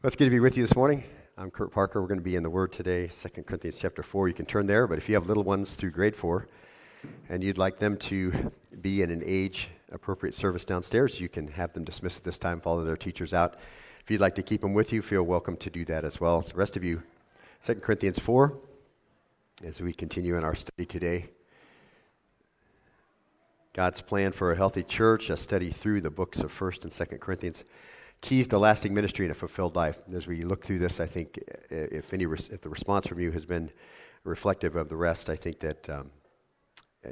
Well, it's good to be with you this morning. I'm Kurt Parker. We're going to be in the Word today, 2 Corinthians chapter 4. You can turn there, but if you have little ones through grade 4 and you'd like them to be in an age appropriate service downstairs, you can have them dismiss at this time, follow their teachers out. If you'd like to keep them with you, feel welcome to do that as well. The rest of you, 2 Corinthians 4, as we continue in our study today. God's plan for a healthy church, a study through the books of 1st and 2nd Corinthians keys to lasting ministry and a fulfilled life. As we look through this, I think if any if the response from you has been reflective of the rest, I think that um,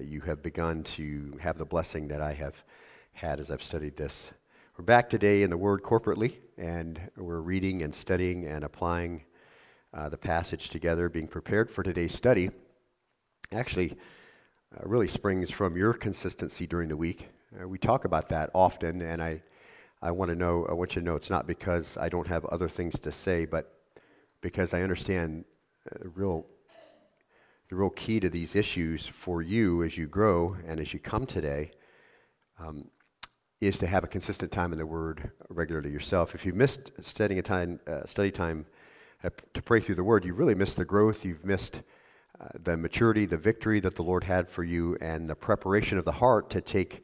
you have begun to have the blessing that I have had as I've studied this. We're back today in the Word corporately, and we're reading and studying and applying uh, the passage together, being prepared for today's study. Actually, uh, really springs from your consistency during the week. Uh, we talk about that often, and I I want to know, I want you to know it's not because I don't have other things to say, but because I understand the real, the real key to these issues for you as you grow and as you come today um, is to have a consistent time in the Word regularly yourself. If you missed studying a time, uh, study time uh, to pray through the Word, you really missed the growth. You've missed uh, the maturity, the victory that the Lord had for you, and the preparation of the heart to take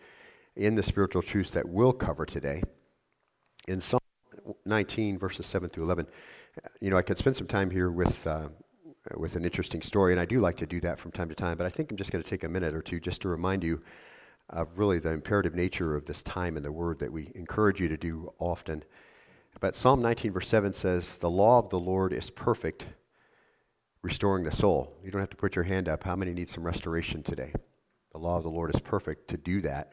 in the spiritual truths that we'll cover today in Psalm 19, verses 7 through 11, you know, I could spend some time here with, uh, with an interesting story, and I do like to do that from time to time, but I think I'm just going to take a minute or two just to remind you of really the imperative nature of this time in the Word that we encourage you to do often. But Psalm 19, verse 7 says, The law of the Lord is perfect, restoring the soul. You don't have to put your hand up. How many need some restoration today? The law of the Lord is perfect to do that.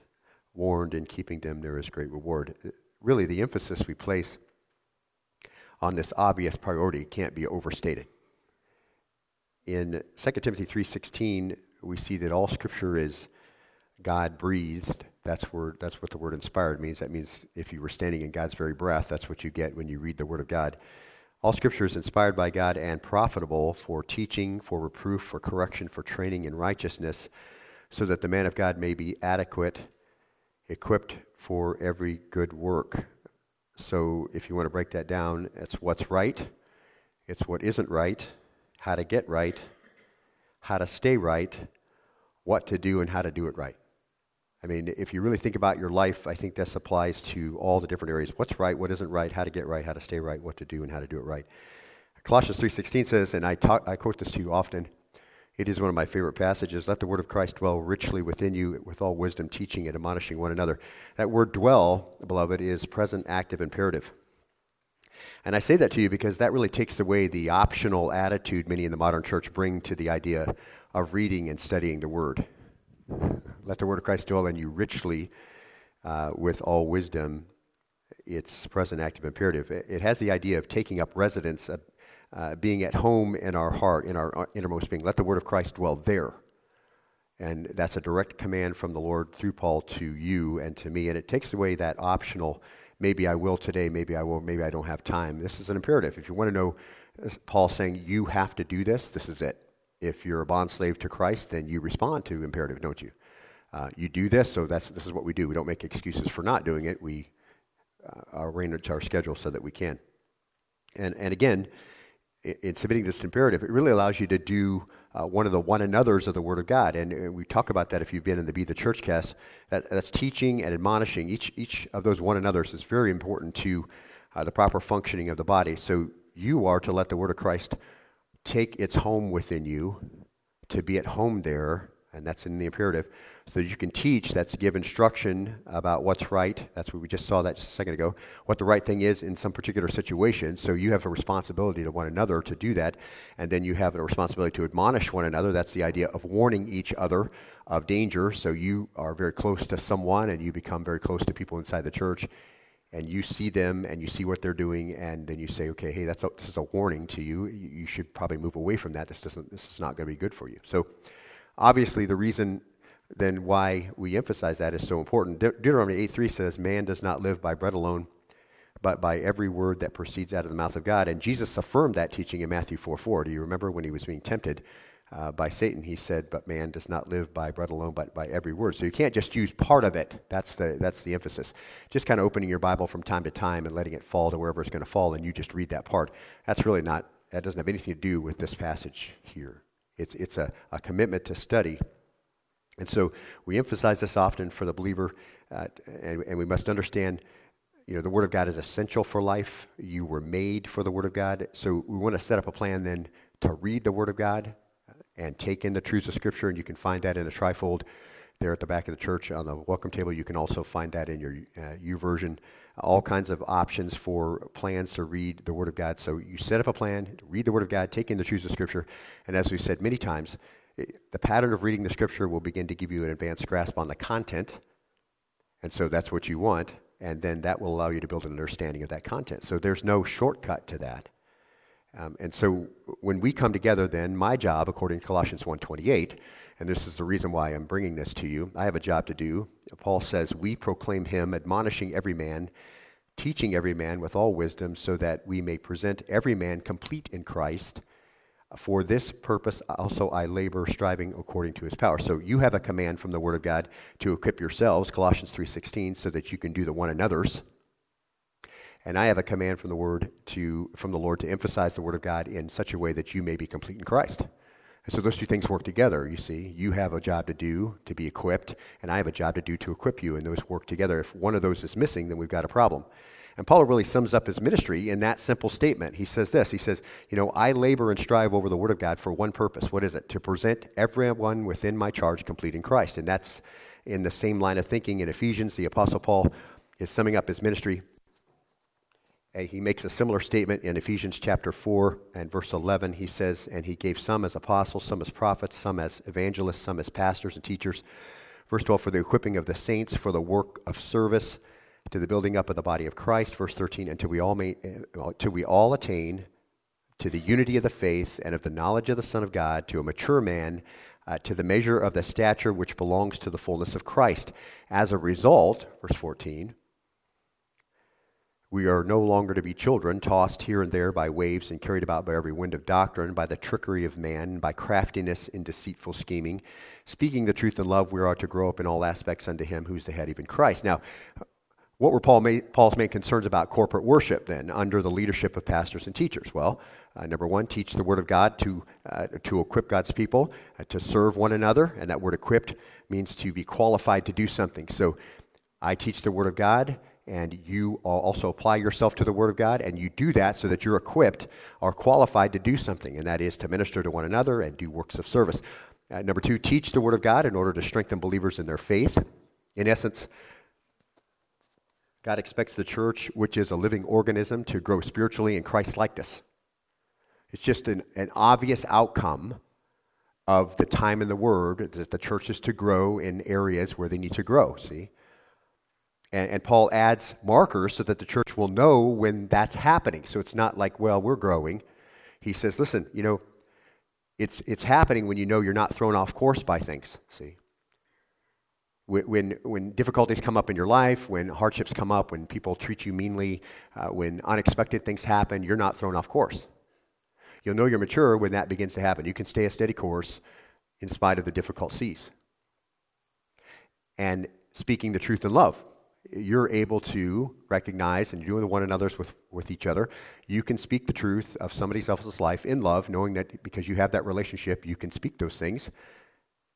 warned, in keeping them there is great reward. Uh, really, the emphasis we place on this obvious priority can't be overstated. In 2 Timothy 3:16, we see that all scripture is God breathed. That's word that's what the word inspired means. That means if you were standing in God's very breath, that's what you get when you read the word of God. All scripture is inspired by God and profitable for teaching, for reproof, for correction, for training in righteousness, so that the man of God may be adequate, equipped for every good work. So, if you want to break that down, it's what's right, it's what isn't right, how to get right, how to stay right, what to do, and how to do it right. I mean, if you really think about your life, I think this applies to all the different areas. What's right, what isn't right, how to get right, how to stay right, what to do, and how to do it right. Colossians 3.16 says, and I, talk, I quote this to you often, it is one of my favorite passages. Let the word of Christ dwell richly within you with all wisdom, teaching and admonishing one another. That word dwell, beloved, is present, active, imperative. And I say that to you because that really takes away the optional attitude many in the modern church bring to the idea of reading and studying the word. Let the word of Christ dwell in you richly uh, with all wisdom. It's present, active, imperative. It has the idea of taking up residence, uh, being at home in our heart, in our innermost being. Let the word of Christ dwell there. And that's a direct command from the Lord through Paul to you and to me. And it takes away that optional, maybe I will today, maybe I won't, maybe I don't have time. This is an imperative. If you want to know, Paul saying you have to do this, this is it. If you're a bond slave to Christ, then you respond to imperative, don't you? Uh, you do this, so that's, this is what we do. We don't make excuses for not doing it. We uh, arrange our schedule so that we can. And, and again, in submitting this imperative, it really allows you to do uh, one of the one another's of the Word of God. And, we talk about that if you've been in the Be the Church cast. That, that's teaching and admonishing. Each, each of those one another's is very important to uh, the proper functioning of the body. So you are to let the Word of Christ take its home within you, to be at home there, and that's in the imperative, so you can teach, that's give instruction about what's right. That's what we just saw that just a second ago, what the right thing is in some particular situation. So you have a responsibility to one another to do that, and then you have a responsibility to admonish one another. That's the idea of warning each other of danger. So you are very close to someone, and you become very close to people inside the church, and you see them and you see what they're doing, and then you say, okay, hey, that's a, this is a warning to you. you. You should probably move away from that. This, doesn't, this is not going to be good for you. So, obviously, the reason then why we emphasize that is so important. De- Deuteronomy 8.3 says, man does not live by bread alone, but by every word that proceeds out of the mouth of God. And Jesus affirmed that teaching in Matthew 4.4. Do you remember when he was being tempted? uh, by Satan, he said, But man does not live by bread alone, but by every word. So you can't just use part of it. That's the, that's the emphasis. Just kind of opening your Bible from time to time and letting it fall to wherever it's going to fall, and you just read that part. That's really not, that doesn't have anything to do with this passage here. It's, it's a, a commitment to study. And so we emphasize this often for the believer, uh, and, and we must understand you know, the Word of God is essential for life. You were made for the Word of God. So we want to set up a plan then to read the Word of God, and take in the truths of Scripture, and you can find that in the trifold there at the back of the church on the welcome table. You can also find that in your uh, YouVersion. All kinds of options for plans to read the Word of God. So you set up a plan, read the Word of God, take in the truths of Scripture, and as we've said many times, it, the pattern of reading the Scripture will begin to give you an advanced grasp on the content, and so that's what you want, and then that will allow you to build an understanding of that content. So there's no shortcut to that. Um, and so when we come together, then my job, according to Colossians 1:28, and this is the reason why I'm bringing this to you, I have a job to do. Paul says, "We proclaim him, admonishing every man, teaching every man with all wisdom, so that we may present every man complete in Christ." For this purpose also I labor, striving according to his power. So you have a command from the Word of God to equip yourselves, Colossians 3:16, so that you can do the one another's and I have a command from the word to from the Lord to emphasize the word of God in such a way that you may be complete in Christ. And so those two things work together, you see. You have a job to do to be equipped, and I have a job to do to equip you, and those work together. If one of those is missing, then we've got a problem. And Paul really sums up his ministry in that simple statement. He says this He says, You know, I labor and strive over the Word of God for one purpose. What is it? To present everyone within my charge complete in Christ. And that's in the same line of thinking in Ephesians. The Apostle Paul is summing up his ministry he makes a similar statement in Ephesians chapter 4 and verse 11. He says, And he gave some as apostles, some as prophets, some as evangelists, some as pastors and teachers. Verse 12, for the equipping of the saints, for the work of service, to the building up of the body of Christ. Verse 13, until we all, may, until we all attain to the unity of the faith and of the knowledge of the Son of God, to a mature man, uh, to the measure of the stature which belongs to the fullness of Christ. As a result, verse 14, we are no longer to be children, tossed here and there by waves and carried about by every wind of doctrine, by the trickery of man, by craftiness in deceitful scheming. Speaking the truth in love, we are to grow up in all aspects unto him who's the head, even Christ. Now, what were Paul Paul's main concerns about corporate worship then, under the leadership of pastors and teachers? Well, uh, number one, teach the Word of God to, uh, to equip God's people, uh, to serve one another. And that word equipped means to be qualified to do something. So I teach the Word of God and you also apply yourself to the Word of God, and you do that so that you're equipped or qualified to do something, and that is to minister to one another and do works of service. Uh, number two, teach the Word of God in order to strengthen believers in their faith. In essence, God expects the church, which is a living organism, to grow spiritually in Christ likeness. It's just an, an obvious outcome of the time in the Word that the church is to grow in areas where they need to grow, see? And, and, Paul adds markers so that the church will know when that's happening. So it's not like, well, we're growing. He says, listen, you know, it's, it's happening when you know you're not thrown off course by things, see? When, when, when difficulties come up in your life, when hardships come up, when people treat you meanly, uh, when unexpected things happen, you're not thrown off course. You'll know you're mature when that begins to happen. You can stay a steady course in spite of the difficult seas. And speaking the truth in love you're able to recognize and doing one another's with, with each other, you can speak the truth of somebody else's life in love, knowing that because you have that relationship, you can speak those things.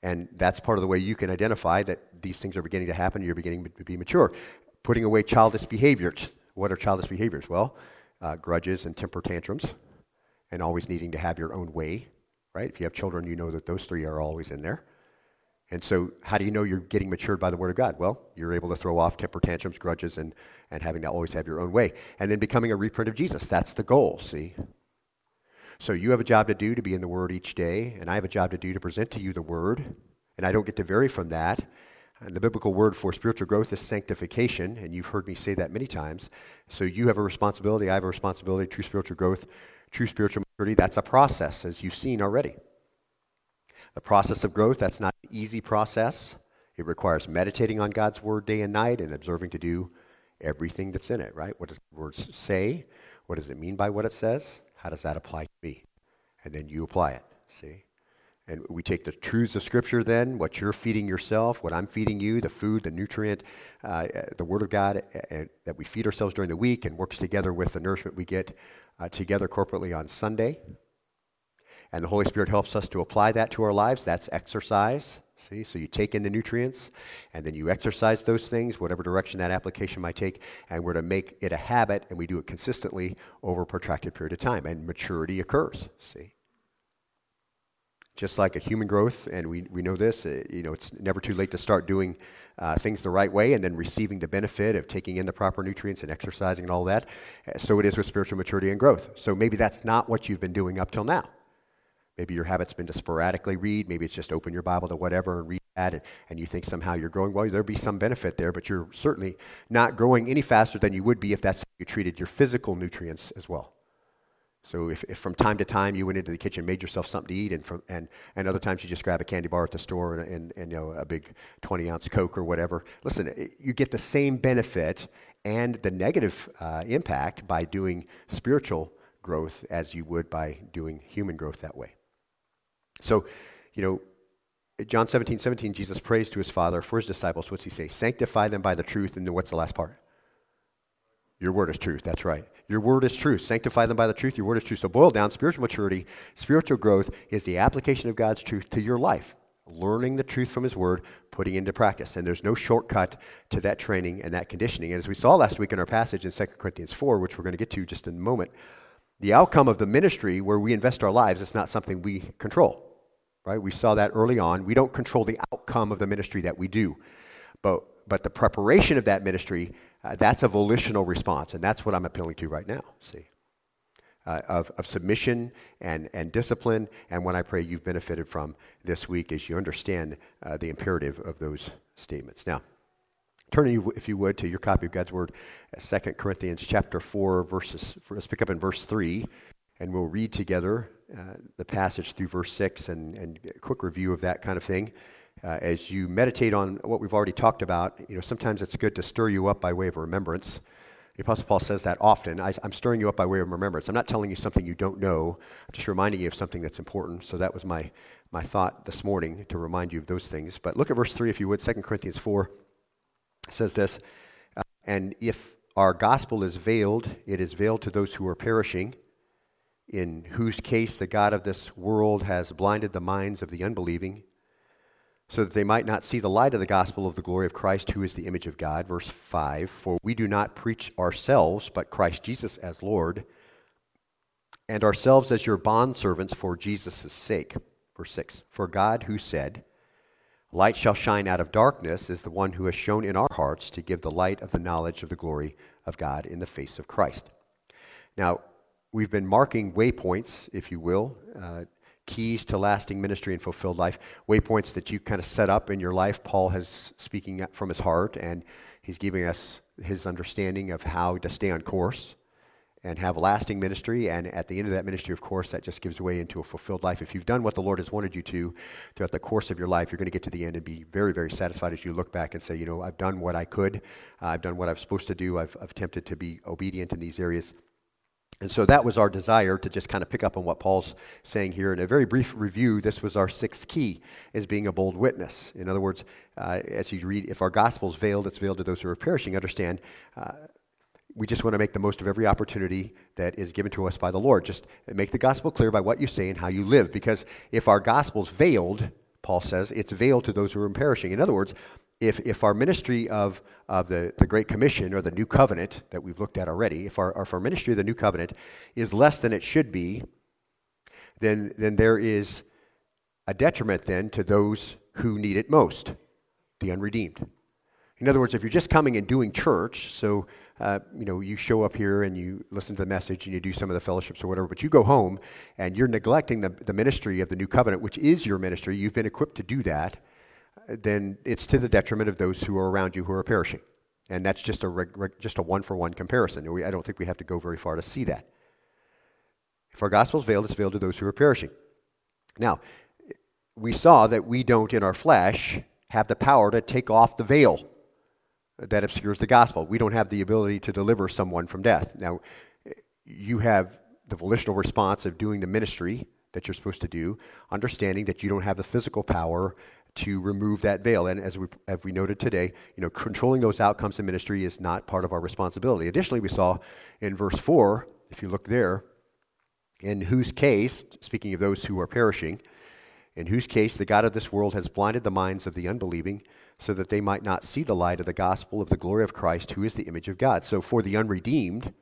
And that's part of the way you can identify that these things are beginning to happen, you're beginning to be mature. Putting away childish behaviors. What are childish behaviors? Well, uh, grudges and temper tantrums, and always needing to have your own way, right? If you have children, you know that those three are always in there. And so, how do you know you're getting matured by the Word of God? Well, you're able to throw off temper tantrums, grudges, and, and having to always have your own way. And then becoming a reprint of Jesus. That's the goal, see? So, you have a job to do to be in the Word each day, and I have a job to do to present to you the Word. And I don't get to vary from that. And the biblical word for spiritual growth is sanctification, and you've heard me say that many times. So you have a responsibility, I have a responsibility, true spiritual growth, true spiritual maturity. That's a process, as you've seen already. The process of growth, that's not an easy process. It requires meditating on God's word day and night and observing to do everything that's in it, right? What does the word say? What does it mean by what it says? How does that apply to me? And then you apply it, see? And we take the truths of Scripture then, what you're feeding yourself, what I'm feeding you, the food, the nutrient, uh, the Word of God uh, that we feed ourselves during the week and works together with the nourishment we get uh, together corporately on Sunday. And the Holy Spirit helps us to apply that to our lives. That's exercise. See, so you take in the nutrients and then you exercise those things, whatever direction that application might take, and we're to make it a habit and we do it consistently over a protracted period of time. And maturity occurs. See? Just like a human growth, and we, we know this, uh, you know, it's never too late to start doing uh, things the right way and then receiving the benefit of taking in the proper nutrients and exercising and all that. So it is with spiritual maturity and growth. So maybe that's not what you've been doing up till now. Maybe your habit's been to sporadically read. Maybe it's just open your Bible to whatever and read that, and, and you think somehow you're growing. Well, there'll be some benefit there, but you're certainly not growing any faster than you would be if that's how you treated your physical nutrients as well. So if, if from time to time you went into the kitchen, made yourself something to eat, and, from, and, and other times you just grab a candy bar at the store and, and, and you know, a big 20 ounce Coke or whatever, listen, you get the same benefit and the negative uh, impact by doing spiritual growth as you would by doing human growth that way. So, you know, John 17, 17, Jesus prays to his Father for his disciples. What's he say? Sanctify them by the truth. And then what's the last part? Your word is truth. That's right. Your word is truth. Sanctify them by the truth. Your word is truth. So, boil down spiritual maturity, spiritual growth is the application of God's truth to your life. Learning the truth from his word, putting into practice. And there's no shortcut to that training and that conditioning. And as we saw last week in our passage in 2 Corinthians 4, which we're going to get to just in a moment, the outcome of the ministry where we invest our lives is not something we control right? We saw that early on. We don't control the outcome of the ministry that we do, but, but the preparation of that ministry, uh, that's a volitional response, and that's what I'm appealing to right now, see? Uh, of, of submission and, and discipline, and when I pray you've benefited from this week as you understand uh, the imperative of those statements. Now, turn, if you would, to your copy of God's Word, Second Corinthians chapter 4, verses, let's pick up in verse 3, and we'll read together uh, the passage through verse 6 and, and a quick review of that kind of thing. Uh, as you meditate on what we've already talked about, you know, sometimes it's good to stir you up by way of remembrance. The Apostle Paul says that often. I, am stirring you up by way of remembrance. I'm not telling you something you don't know. I'm just reminding you of something that's important. So that was my, my thought this morning to remind you of those things. But look at verse 3, if you would. 2 Corinthians 4 says this uh, And if our gospel is veiled, it is veiled to those who are perishing in whose case the God of this world has blinded the minds of the unbelieving, so that they might not see the light of the gospel of the glory of Christ, who is the image of God. Verse 5 For we do not preach ourselves, but Christ Jesus as Lord, and ourselves as your bondservants for Jesus' sake. Verse 6 For God, who said, Light shall shine out of darkness, is the one who has shown in our hearts to give the light of the knowledge of the glory of God in the face of Christ. Now, We've been marking waypoints, if you will, uh, keys to lasting ministry and fulfilled life, waypoints that you kind of set up in your life. Paul has speaking from his heart, and he's giving us his understanding of how to stay on course and have lasting ministry. And at the end of that ministry, of course, that just gives way into a fulfilled life. If you've done what the Lord has wanted you to throughout the course of your life, you're going to get to the end and be very, very satisfied as you look back and say, you know, I've done what I could. Uh, I've done what I'm supposed to do. I've, I've attempted to be obedient in these areas. And so that was our desire to just kind of pick up on what Paul's saying here. In a very brief review, this was our sixth key, as being a bold witness. In other words, uh, as you read, if our gospel is veiled, it's veiled to those who are perishing. Understand, uh, we just want to make the most of every opportunity that is given to us by the Lord. Just make the gospel clear by what you say and how you live. Because if our gospel is veiled, Paul says, it's veiled to those who are perishing. In other words, if, if our ministry of, of the, the Great Commission or the New Covenant that we've looked at already, if our, if our ministry of the New Covenant is less than it should be, then, then there is a detriment then to those who need it most, the unredeemed. In other words, if you're just coming and doing church, so uh, you know you show up here and you listen to the message and you do some of the fellowships or whatever, but you go home and you're neglecting the, the ministry of the new covenant, which is your ministry. You've been equipped to do that then it's to the detriment of those who are around you who are perishing. And that's just a, reg- reg- just a one for one comparison. We, I don't think we have to go very far to see that. If our gospel is veiled, it's veiled to those who are perishing. Now, we saw that we don't, in our flesh, have the power to take off the veil that obscures the gospel. We don't have the ability to deliver someone from death. Now, you have the volitional response of doing the ministry that you're supposed to do, understanding that you don't have the physical power to remove that veil. And as we, as we noted today, you know, controlling those outcomes in ministry is not part of our responsibility. Additionally, we saw in verse 4, if you look there, in whose case, speaking of those who are perishing, in whose case the God of this world has blinded the minds of the unbelieving so that they might not see the light of the gospel of the glory of Christ, who is the image of God. So for the unredeemed, a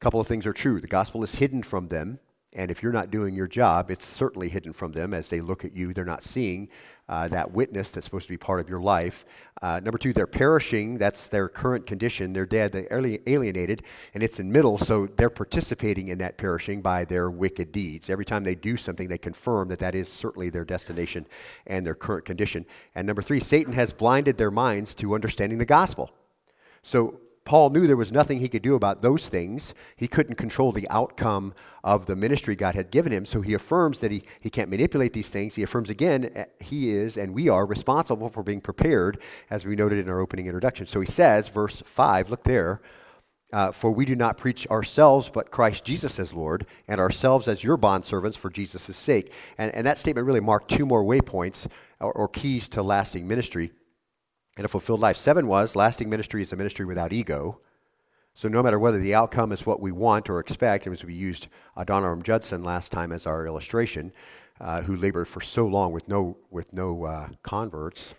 couple of things are true. The gospel is hidden from them, and if you're not doing your job, it's certainly hidden from them as they look at you. They're not seeing uh, that witness that's supposed to be part of your life. Uh, number two, they're perishing. That's their current condition. They're dead. They're alienated, and it's in middle, so they're participating in that perishing by their wicked deeds. Every time they do something, they confirm that that is certainly their destination and their current condition. And number three, Satan has blinded their minds to understanding the gospel. So Paul knew there was nothing he could do about those things. He couldn't control the outcome of the ministry God had given him. So he affirms that he, he can't manipulate these things. He affirms again, eh, he is and we are responsible for being prepared, as we noted in our opening introduction. So he says, verse 5, look there, uh, for we do not preach ourselves, but Christ Jesus as Lord, and ourselves as your bondservants for Jesus' sake. And, and that statement really marked two more waypoints or, or keys to lasting ministry and a fulfilled life. Seven was lasting ministry is a ministry without ego. So no matter whether the outcome is what we want or expect, and as we used Adoniram Judson last time as our illustration, uh, who labored for so long with no with no uh, converts,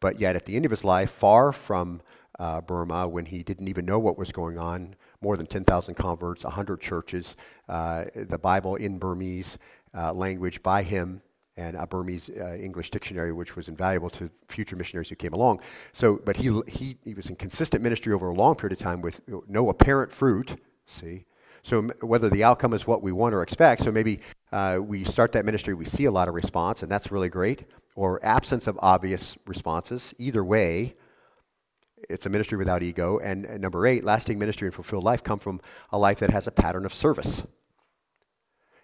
but yet at the end of his life, far from uh, Burma, when he didn't even know what was going on, more than 10,000 converts, 100 churches, uh, the Bible in Burmese uh, language by him, and a Burmese uh, English dictionary, which was invaluable to future missionaries who came along. So, but he, he, he was in consistent ministry over a long period of time with no apparent fruit, see? So, whether the outcome is what we want or expect, so maybe uh, we start that ministry, we see a lot of response, and that's really great, or absence of obvious responses. Either way, it's a ministry without ego. And, and number eight, lasting ministry and fulfilled life come from a life that has a pattern of service.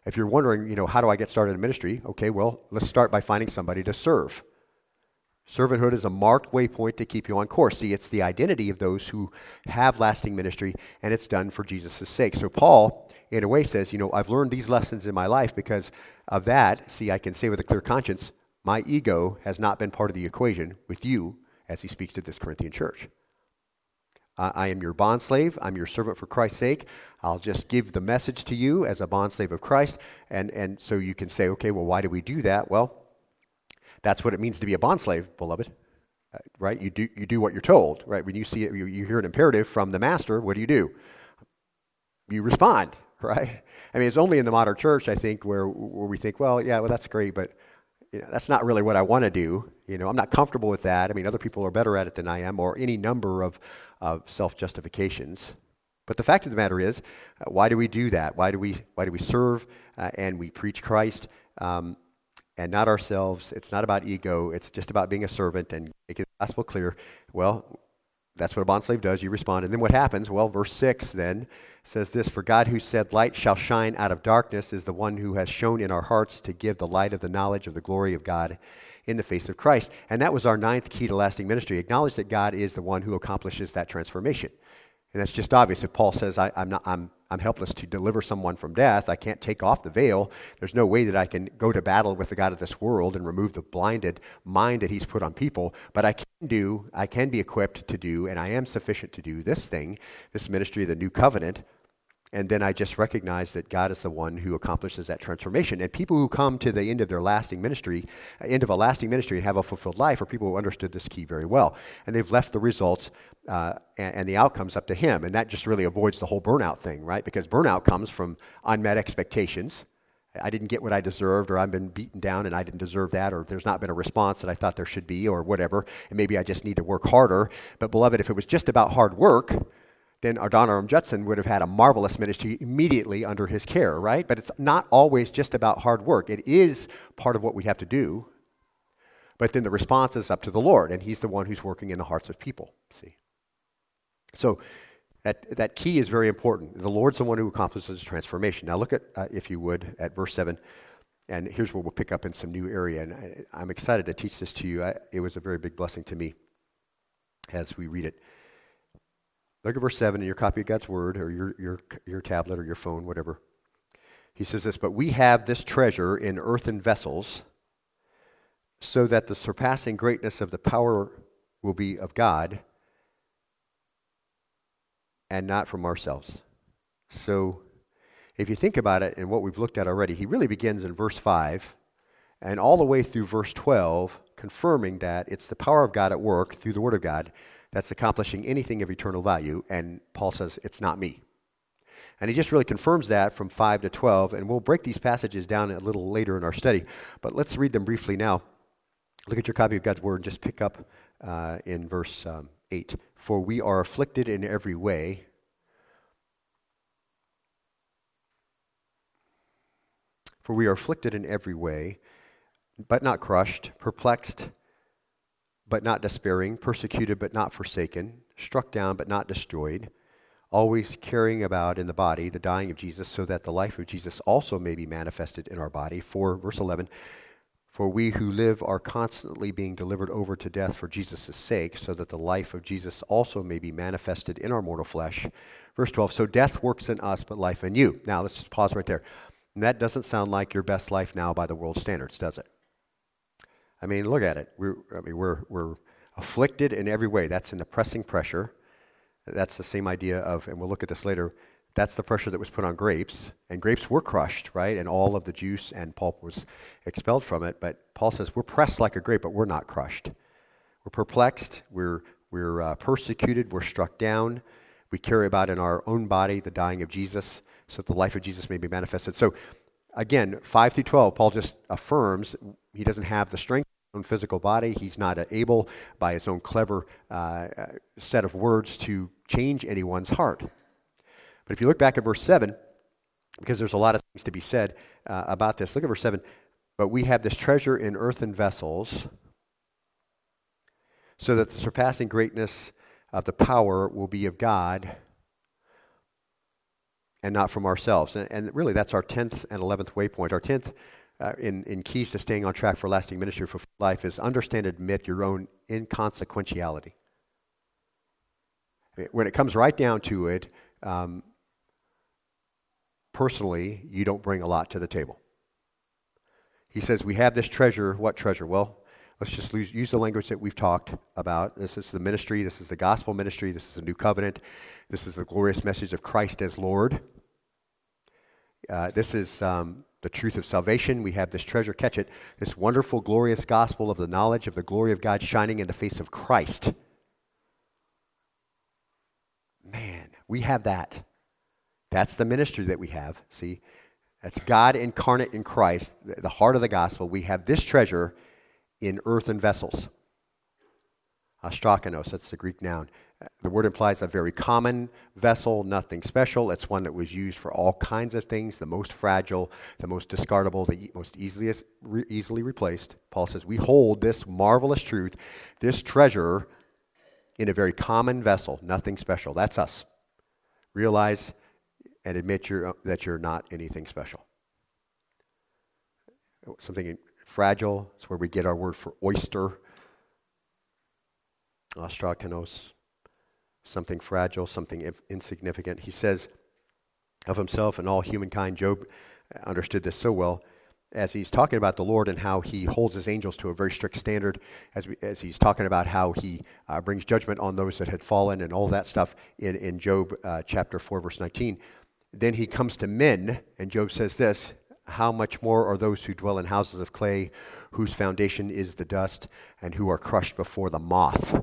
If you're wondering, you know, how do I get started in ministry? Okay, well, let's start by finding somebody to serve. Servanthood is a marked waypoint to keep you on course. See, it's the identity of those who have lasting ministry, and it's done for Jesus' sake. So, Paul, in a way, says, You know, I've learned these lessons in my life because of that. See, I can say with a clear conscience, my ego has not been part of the equation with you as he speaks to this Corinthian church. I am your bondslave. I'm your servant for Christ's sake. I'll just give the message to you as a bondslave of Christ. And, and so you can say, okay, well, why do we do that? Well, that's what it means to be a bondslave, beloved. Uh, right? You do, you do what you're told, right? When you see it, you, you hear an imperative from the master, what do you do? You respond, right? I mean, it's only in the modern church, I think, where, where we think, well, yeah, well, that's great, but you know, that's not really what I want to do. You know, I'm not comfortable with that. I mean, other people are better at it than I am, or any number of, of self justifications. But the fact of the matter is, uh, why do we do that? Why do we, why do we serve uh, and we preach Christ um, and not ourselves? It's not about ego. It's just about being a servant and making the gospel clear. Well, that's what a bondslave does. You respond. And then what happens? Well, verse 6 then says this For God who said, Light shall shine out of darkness, is the one who has shown in our hearts to give the light of the knowledge of the glory of God in the face of Christ. And that was our ninth key to lasting ministry. Acknowledge that God is the one who accomplishes that transformation. And that's just obvious. If Paul says, I, am not, I'm, I'm helpless to deliver someone from death, I can't take off the veil, there's no way that I can go to battle with the God of this world and remove the blinded mind that he's put on people. But I can do, I can be equipped to do, and I am sufficient to do this thing, this ministry of the new covenant, and then I just recognize that God is the one who accomplishes that transformation. And people who come to the end of their lasting ministry, end of a lasting ministry and have a fulfilled life are people who understood this key very well. And they've left the results uh, and, and, the outcomes up to Him. And that just really avoids the whole burnout thing, right? Because burnout comes from unmet expectations. I didn't get what I deserved, or I've been beaten down and I didn't deserve that, or there's not been a response that I thought there should be, or whatever, and maybe I just need to work harder. But, beloved, if it was just about hard work, then Adoniram Judson would have had a marvelous ministry immediately under his care, right? But it's not always just about hard work. It is part of what we have to do. But then the response is up to the Lord, and He's the one who's working in the hearts of people. See? So that, that key is very important. The Lord's the one who accomplishes transformation. Now, look at, uh, if you would, at verse 7. And here's where we'll pick up in some new area. And I, am excited to teach this to you. I, it was a very big blessing to me as we read it. Look at verse 7 in your copy of God's Word, or your, your, your tablet, or your phone, whatever. He says this But we have this treasure in earthen vessels, so that the surpassing greatness of the power will be of God and not from ourselves. So, if you think about it and what we've looked at already, he really begins in verse 5 and all the way through verse 12, confirming that it's the power of God at work through the Word of God that's accomplishing anything of eternal value. And Paul says, it's not me. And he just really confirms that from 5 to 12. And we'll break these passages down a little later in our study. But let's read them briefly now. Look at your copy of God's Word and just pick up uh, in verse um, 8. For we are afflicted in every way. For we are afflicted in every way, but not crushed, perplexed, but not despairing, persecuted, but not forsaken, struck down, but not destroyed, always carrying about in the body the dying of Jesus, so that the life of Jesus also may be manifested in our body. For, verse 11, for we who live are constantly being delivered over to death for Jesus' sake, so that the life of Jesus also may be manifested in our mortal flesh. Verse 12 So death works in us, but life in you. Now, let's just pause right there. And that doesn't sound like your best life now by the world standards, does it? I mean, look at it. We're, I mean, we're, we're afflicted in every way. That's an oppressing pressure. That's the same idea of, and we'll look at this later, that's the pressure that was put on grapes. And grapes were crushed, right? And all of the juice and pulp was expelled from it. But Paul says, we're pressed like a grape, but we're not crushed. We're perplexed. We're, we're uh, persecuted. We're struck down. We carry about in our own body the dying of Jesus so that the life of Jesus may be manifested. So, again, 5 through 12, Paul just affirms he doesn't have the strength own physical body. He's not able, by his own clever uh, uh set of words, to change anyone's heart. But if you look back at verse 7, because there's a lot of things to be said uh, about this, look at verse 7. But we have this treasure in earthen vessels, so that the surpassing greatness of the power will be of God and not from ourselves. And, and really, that's our 10th and 11th waypoint. Our 10th uh, in, in keys to staying on track for lasting ministry for life is understand, admit your own inconsequentiality. When it comes right down to it, um, personally, you don't bring a lot to the table. He says, We have this treasure. What treasure? Well, let's just use the language that we've talked about. This is the ministry, this is the gospel ministry, this is the new covenant, this is the glorious message of Christ as Lord. Uh, this is um, the truth of salvation. We have this treasure, catch it, this wonderful, glorious gospel of the knowledge of the glory of God shining in the face of Christ. Man, we have that. That's the ministry that we have. See, that's God incarnate in Christ, the heart of the gospel. We have this treasure in earthen vessels. ostrakinos, that's the Greek noun. The word implies a very common vessel, nothing special. It's one that was used for all kinds of things, the most fragile, the most discardable, the most easily, easily replaced. Paul says, We hold this marvelous truth, this treasure, in a very common vessel, nothing special. That's us. Realize and admit you're, that you're not anything special. Something fragile, it's where we get our word for oyster. ostrakinos, something fragile, something insignificant. He says of himself and all humankind, Job understood this so well as he's talking about the Lord and how he holds his angels to a very strict standard, as, we, as he's talking about how he uh, brings judgment on those that had fallen and all that stuff in, in Job uh, chapter 4, verse 19. Then he comes to men, and Job says this How much more are those who dwell in houses of clay, whose foundation is the dust, and who are crushed before the moth?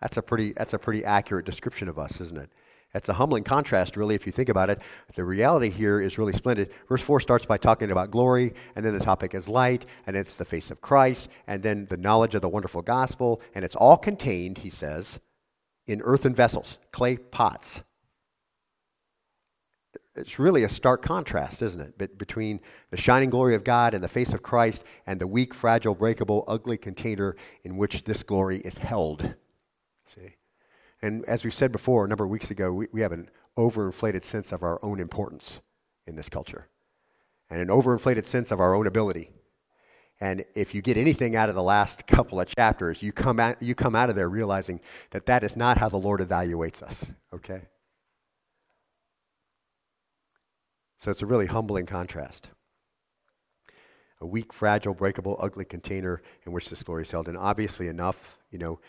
That's a pretty, that's a pretty accurate description of us, isn't it? It's a humbling contrast, really, if you think about it. The reality here is really splendid. Verse 4 starts by talking about glory, and then the topic is light, and it's the face of Christ, and then the knowledge of the wonderful gospel, and it's all contained, he says, in earthen vessels, clay pots it's really a stark contrast, isn't it? But between the shining glory of God and the face of Christ and the weak, fragile, breakable, ugly container in which this glory is held. See? And as we said before a number of weeks ago, we, we have an overinflated sense of our own importance in this culture and an overinflated sense of our own ability. And if you get anything out of the last couple of chapters, you come out, you come out of there realizing that that is not how the Lord evaluates us, okay? So it's a really humbling contrast. A weak, fragile, breakable, ugly container in which this glory is held. And obviously enough, you know,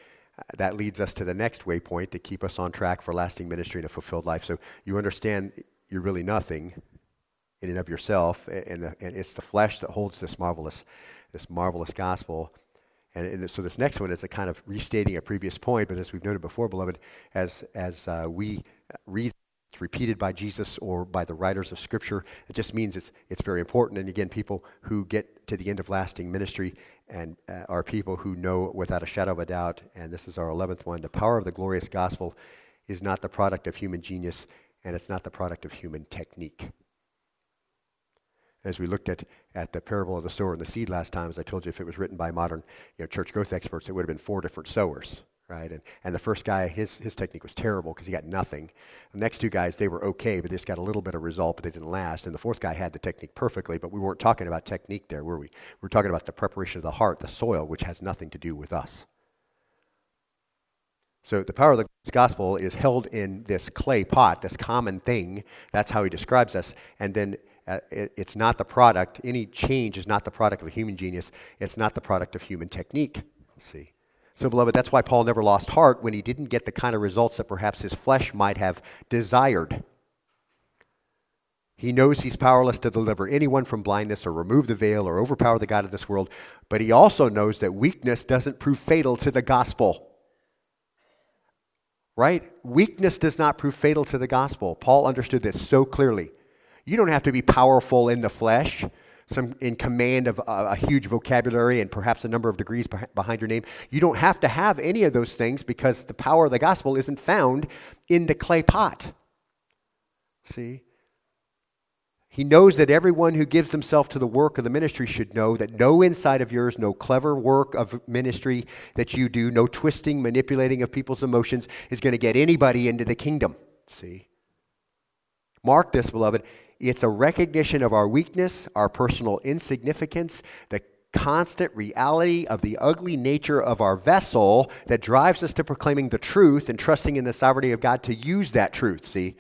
that leads us to the next waypoint to keep us on track for lasting ministry and a fulfilled life. So you understand you're really nothing in and of yourself, and, the, and it's the flesh that holds this marvelous, this marvelous gospel. And, and, so this next one is a kind of restating a previous point, but as we've noted before, beloved, as as uh, we read it's repeated by Jesus or by the writers of Scripture, it just means it's it's very important. And again, people who get to the end of lasting ministry and uh, are people who know without a shadow of a doubt. And this is our eleventh one: the power of the glorious gospel is not the product of human genius, and it's not the product of human technique as we looked at, at the parable of the sower and the seed last time, as I told you, if it was written by modern you know, church growth experts, it would have been four different sowers, right? And, and the first guy, his, his technique was terrible because he got nothing. The next two guys, they were okay, but they just got a little bit of result, but they didn't last. And the fourth guy had the technique perfectly, but we weren't talking about technique there, were we? We were talking about the preparation of the heart, the soil, which has nothing to do with us. So the power of the gospel is held in this clay pot, this common thing. That's how he describes us. And then uh, it, it's not the product, any change is not the product of a human genius. It's not the product of human technique. See? So, beloved, that's why Paul never lost heart when he didn't get the kind of results that perhaps his flesh might have desired. He knows he's powerless to deliver anyone from blindness or remove the veil or overpower the God of this world, but he also knows that weakness doesn't prove fatal to the gospel. Right? Weakness does not prove fatal to the gospel. Paul understood this so clearly. You don't have to be powerful in the flesh, some in command of a, a huge vocabulary and perhaps a number of degrees behind your name. You don't have to have any of those things because the power of the gospel isn't found in the clay pot. See? He knows that everyone who gives themselves to the work of the ministry should know that no inside of yours, no clever work of ministry that you do, no twisting, manipulating of people's emotions is going to get anybody into the kingdom. See? Mark this, beloved. It's a recognition of our weakness, our personal insignificance, the constant reality of the ugly nature of our vessel that drives us to proclaiming the truth and trusting in the sovereignty of God to use that truth. See?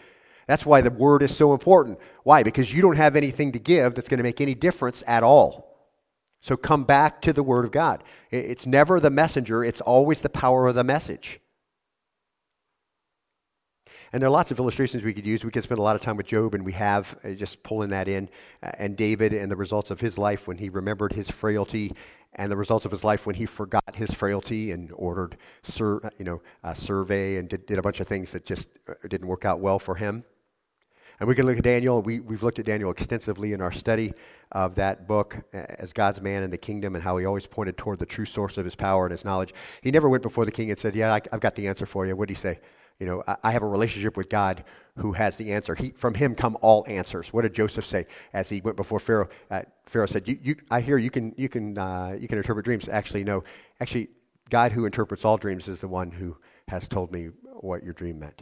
That's why the word is so important. Why? Because you don't have anything to give that's going to make any difference at all. So come back to the word of God. It's never the messenger, it's always the power of the message. And there are lots of illustrations we could use. We could spend a lot of time with Job, and we have uh, just pulling that in, uh, and David and the results of his life when he remembered his frailty, and the results of his life when he forgot his frailty and ordered, sur- uh, you know, a survey and did, did a bunch of things that just didn't work out well for him. And we can look at Daniel. We, we've looked at Daniel extensively in our study of that book as God's man in the kingdom and how he always pointed toward the true source of his power and his knowledge. He never went before the king and said, Yeah, I, have got the answer for you. What did he say? You know, I, have a relationship with God who has the answer. He, from him come all answers. What did Joseph say as he went before Pharaoh? Uh, Pharaoh said, you, you, I hear you can, you, can, uh, you can interpret dreams. Actually, no. Actually, God who interprets all dreams is the one who has told me what your dream meant.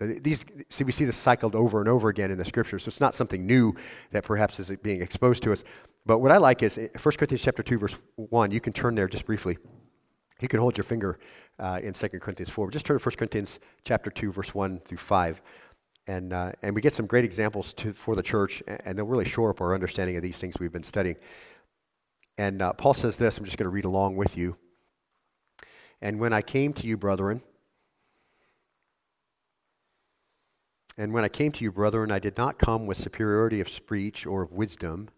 These, see, we see this cycled over and over again in the scriptures, so it's not something new that perhaps is being exposed to us. But what I like is 1 Corinthians chapter 2, verse 1. You can turn there just briefly. You can hold your finger uh, in 2 Corinthians 4. Just turn to 1 Corinthians chapter 2, verse 1 through 5. And, uh, and we get some great examples to, for the church, and they'll really shore up our understanding of these things we've been studying. And uh, Paul says this, I'm just going to read along with you. And when I came to you, brethren, and when I came to you, brethren, I did not come with superiority of speech or of wisdom,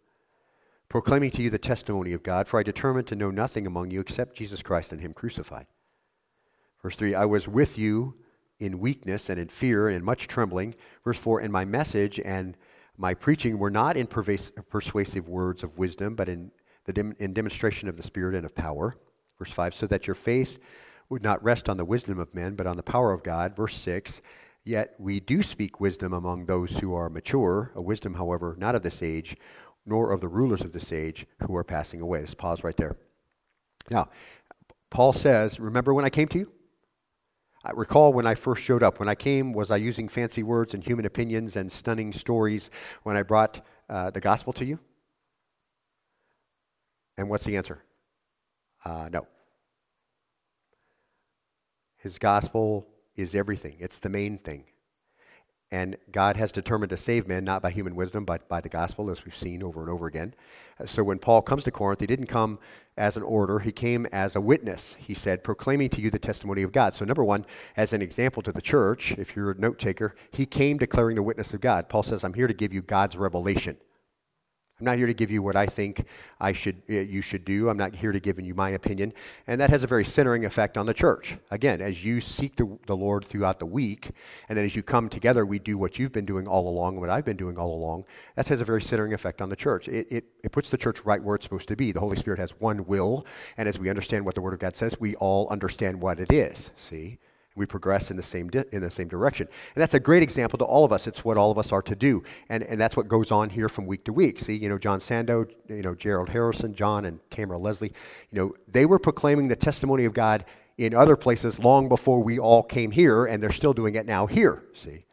proclaiming to you the testimony of God, for I determined to know nothing among you except Jesus Christ and Him crucified. Verse 3 I was with you in weakness and in fear and in much trembling. Verse 4 And my message and my preaching were not in persuasive words of wisdom, but in, the dem- in demonstration of the Spirit and of power. Verse 5 So that your faith would not rest on the wisdom of men, but on the power of God. Verse 6 Yet we do speak wisdom among those who are mature, a wisdom, however, not of this age, nor of the rulers of this age who are passing away. Let's pause right there. Now, Paul says, Remember when I came to you? I recall when I first showed up. When I came, was I using fancy words and human opinions and stunning stories when I brought uh, the gospel to you? And what's the answer? Uh, no. His gospel is everything, it's the main thing. And God has determined to save men not by human wisdom, but by the gospel, as we've seen over and over again. Uh, so when Paul comes to Corinth, he didn't come as an order, he came as a witness, he said, proclaiming to you the testimony of God. So, number one, as an example to the church, if you're a note taker, he came declaring the witness of God. Paul says, I'm here to give you God's revelation. I'm not here to give you what I think I should, uh, you should do. I'm not here to give you my opinion. And that has a very centering effect on the church. Again, as you seek the, the Lord throughout the week, and then as you come together, we do what you've been doing all along, what I've been doing all along. That has a very centering effect on the church. It, it, it puts the church right where it's supposed to be. The Holy Spirit has one will, and as we understand what the Word of God says, we all understand what it is. See? We progress in the same di- in the same direction, and that's a great example to all of us. It's what all of us are to do, and and that's what goes on here from week to week. See, you know, John Sando, you know, Gerald Harrison, John and Tamara Leslie, you know, they were proclaiming the testimony of God in other places long before we all came here, and they're still doing it now here. See,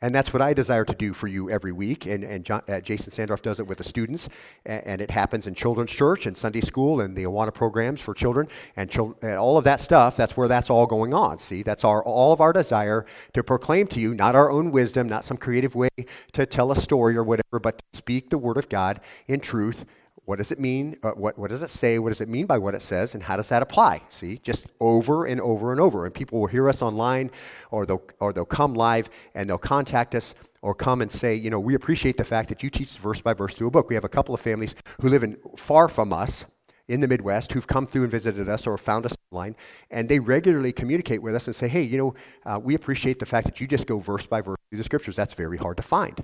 and that's what I desire to do for you every week. And, and John, uh, Jason Sandorf does it with the students. And, and, it happens in children's church and Sunday school and the Awana programs for children and, chil- and all of that stuff. That's where that's all going on. See, that's our, all of our desire to proclaim to you, not our own wisdom, not some creative way to tell a story or whatever, but to speak the word of God in truth what does it mean? Uh, what, what does it say? What does it mean by what it says? And how does that apply? See, just over and over and over. And people will hear us online or they'll, or they'll come live and they'll contact us or come and say, you know, we appreciate the fact that you teach verse by verse through a book. We have a couple of families who live in, far from us in the Midwest who've come through and visited us or found us online, and they regularly communicate with us and say, hey, you know, uh, we appreciate the fact that you just go verse by verse through the scriptures. That's very hard to find.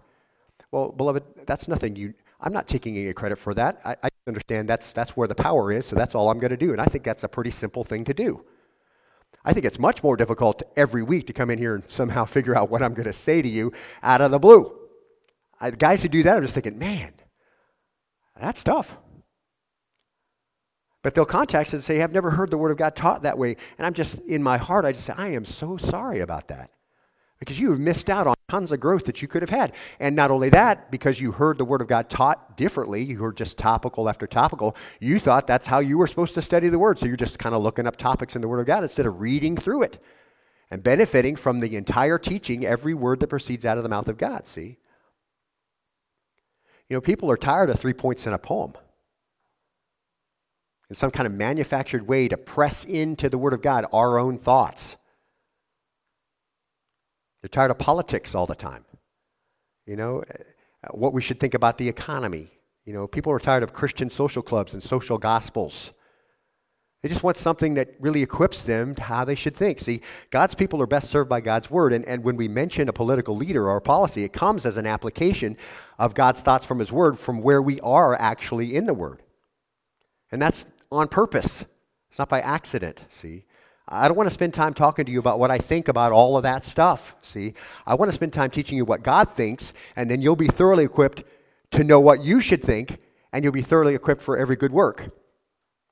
Well, beloved, that's nothing you I'm not taking any credit for that. I, I understand that's, that's where the power is, so that's all I'm going to do. And I think that's a pretty simple thing to do. I think it's much more difficult every week to come in here and somehow figure out what I'm going to say to you out of the blue. I, the guys who do that, I'm just thinking, man, that's tough. But they'll contact us and say, I've never heard the Word of God taught that way. And I'm just, in my heart, I just say, I am so sorry about that because you have missed out on tons of growth that you could have had. And not only that, because you heard the Word of God taught differently, you heard just topical after topical, you thought that's how you were supposed to study the Word. So you're just kind of looking up topics in the Word of God instead of reading through it and benefiting from the entire teaching, every word that proceeds out of the mouth of God. See? You know, people are tired of three points in a poem. In some kind of manufactured way to press into the Word of God our own thoughts. They're tired of politics all the time. You know, uh, what we should think about the economy. You know, people are tired of Christian social clubs and social gospels. They just want something that really equips them to how they should think. See, God's people are best served by God's word. And, and when we mention a political leader or a policy, it comes as an application of God's thoughts from his word from where we are actually in the word. And that's on purpose, it's not by accident, see. I don't want to spend time talking to you about what I think about all of that stuff. See, I want to spend time teaching you what God thinks, and then you'll be thoroughly equipped to know what you should think, and you'll be thoroughly equipped for every good work.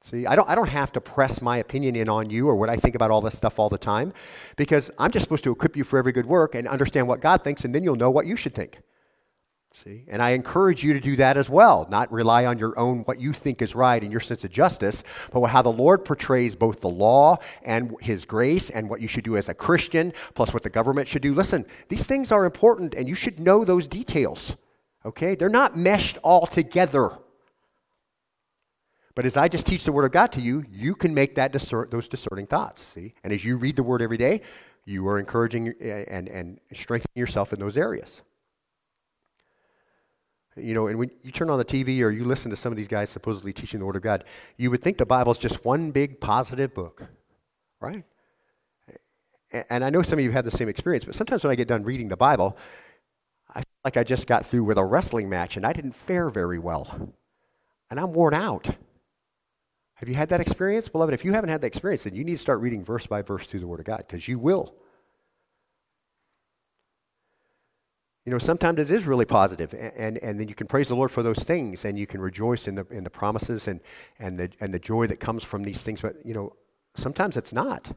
See, I don't, I don't have to press my opinion in on you or what I think about all this stuff all the time because I'm just supposed to equip you for every good work and understand what God thinks, and then you'll know what you should think. See? And I encourage you to do that as well, not rely on your own what you think is right and your sense of justice, but how the Lord portrays both the law and his grace and what you should do as a Christian, plus what the government should do. Listen, these things are important and you should know those details. Okay? They're not meshed all together. But as I just teach the Word of God to you, you can make that discern, those discerning thoughts. See? And as you read the Word every day, you are encouraging eh, and, and strengthening yourself in those areas. You know, and when you turn on the TV or you listen to some of these guys supposedly teaching the Word of God, you would think the Bible is just one big positive book, right? And I know some of you have the same experience, but sometimes when I get done reading the Bible, I feel like I just got through with a wrestling match and I didn't fare very well. And I'm worn out. Have you had that experience? Beloved, if you haven't had that experience, then you need to start reading verse by verse through the Word of God because you will. You know, sometimes it is really positive, and, and, and then you can praise the Lord for those things, and you can rejoice in the, in the promises and, and, the, and the joy that comes from these things. But, you know, sometimes it's not.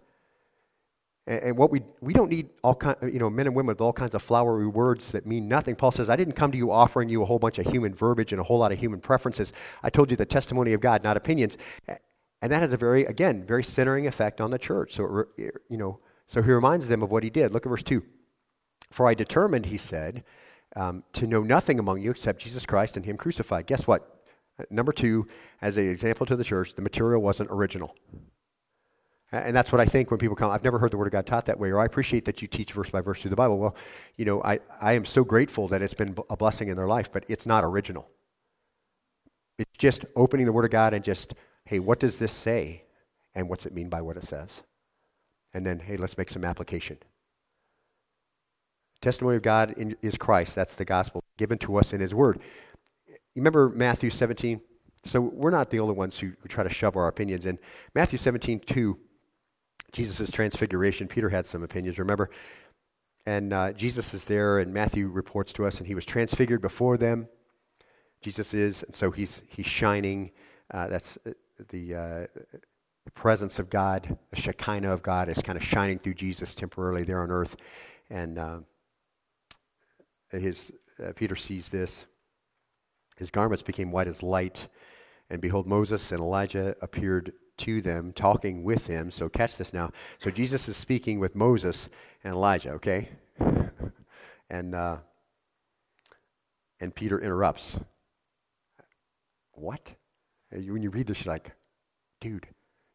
And, and what we, we don't need all kind, you know, men and women with all kinds of flowery words that mean nothing. Paul says, I didn't come to you offering you a whole bunch of human verbiage and a whole lot of human preferences. I told you the testimony of God, not opinions. And that has a very, again, very centering effect on the church. So, you know, so he reminds them of what he did. Look at verse 2. For I determined, he said, um, to know nothing among you except Jesus Christ and Him crucified. Guess what? Number two, as an example to the church, the material wasn't original. And that's what I think when people come. I've never heard the Word of God taught that way, or I appreciate that you teach verse by verse through the Bible. Well, you know, I, I am so grateful that it's been a blessing in their life, but it's not original. It's just opening the Word of God and just, hey, what does this say? And what's it mean by what it says? And then, hey, let's make some application. Testimony of God in, is Christ. That's the gospel given to us in His Word. You remember Matthew 17? So we're not the only ones who, who try to shove our opinions in. Matthew 17, 2, Jesus' transfiguration. Peter had some opinions, remember? And uh, Jesus is there, and Matthew reports to us, and he was transfigured before them. Jesus is, and so he's, he's shining. Uh, that's uh, the, uh, the presence of God, the Shekinah of God is kind of shining through Jesus temporarily there on earth. And uh, his, uh, Peter sees this. His garments became white as light, and behold, Moses and Elijah appeared to them, talking with him. So catch this now. So Jesus is speaking with Moses and Elijah, okay? and uh, and Peter interrupts. What? When you read this, you're like, dude.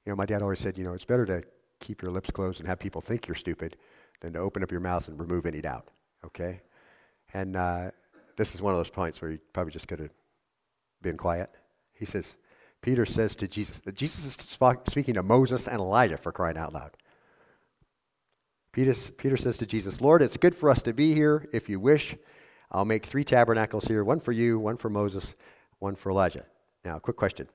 You know, my dad always said, you know, it's better to keep your lips closed and have people think you're stupid than to open up your mouth and remove any doubt. Okay? And uh, this is one of those points where you probably just could have been quiet. He says, Peter says to Jesus, Jesus is speaking to Moses and Elijah for crying out loud. Peter, Peter says to Jesus, Lord, it's good for us to be here. If you wish, I'll make three tabernacles here one for you, one for Moses, one for Elijah. Now, quick question.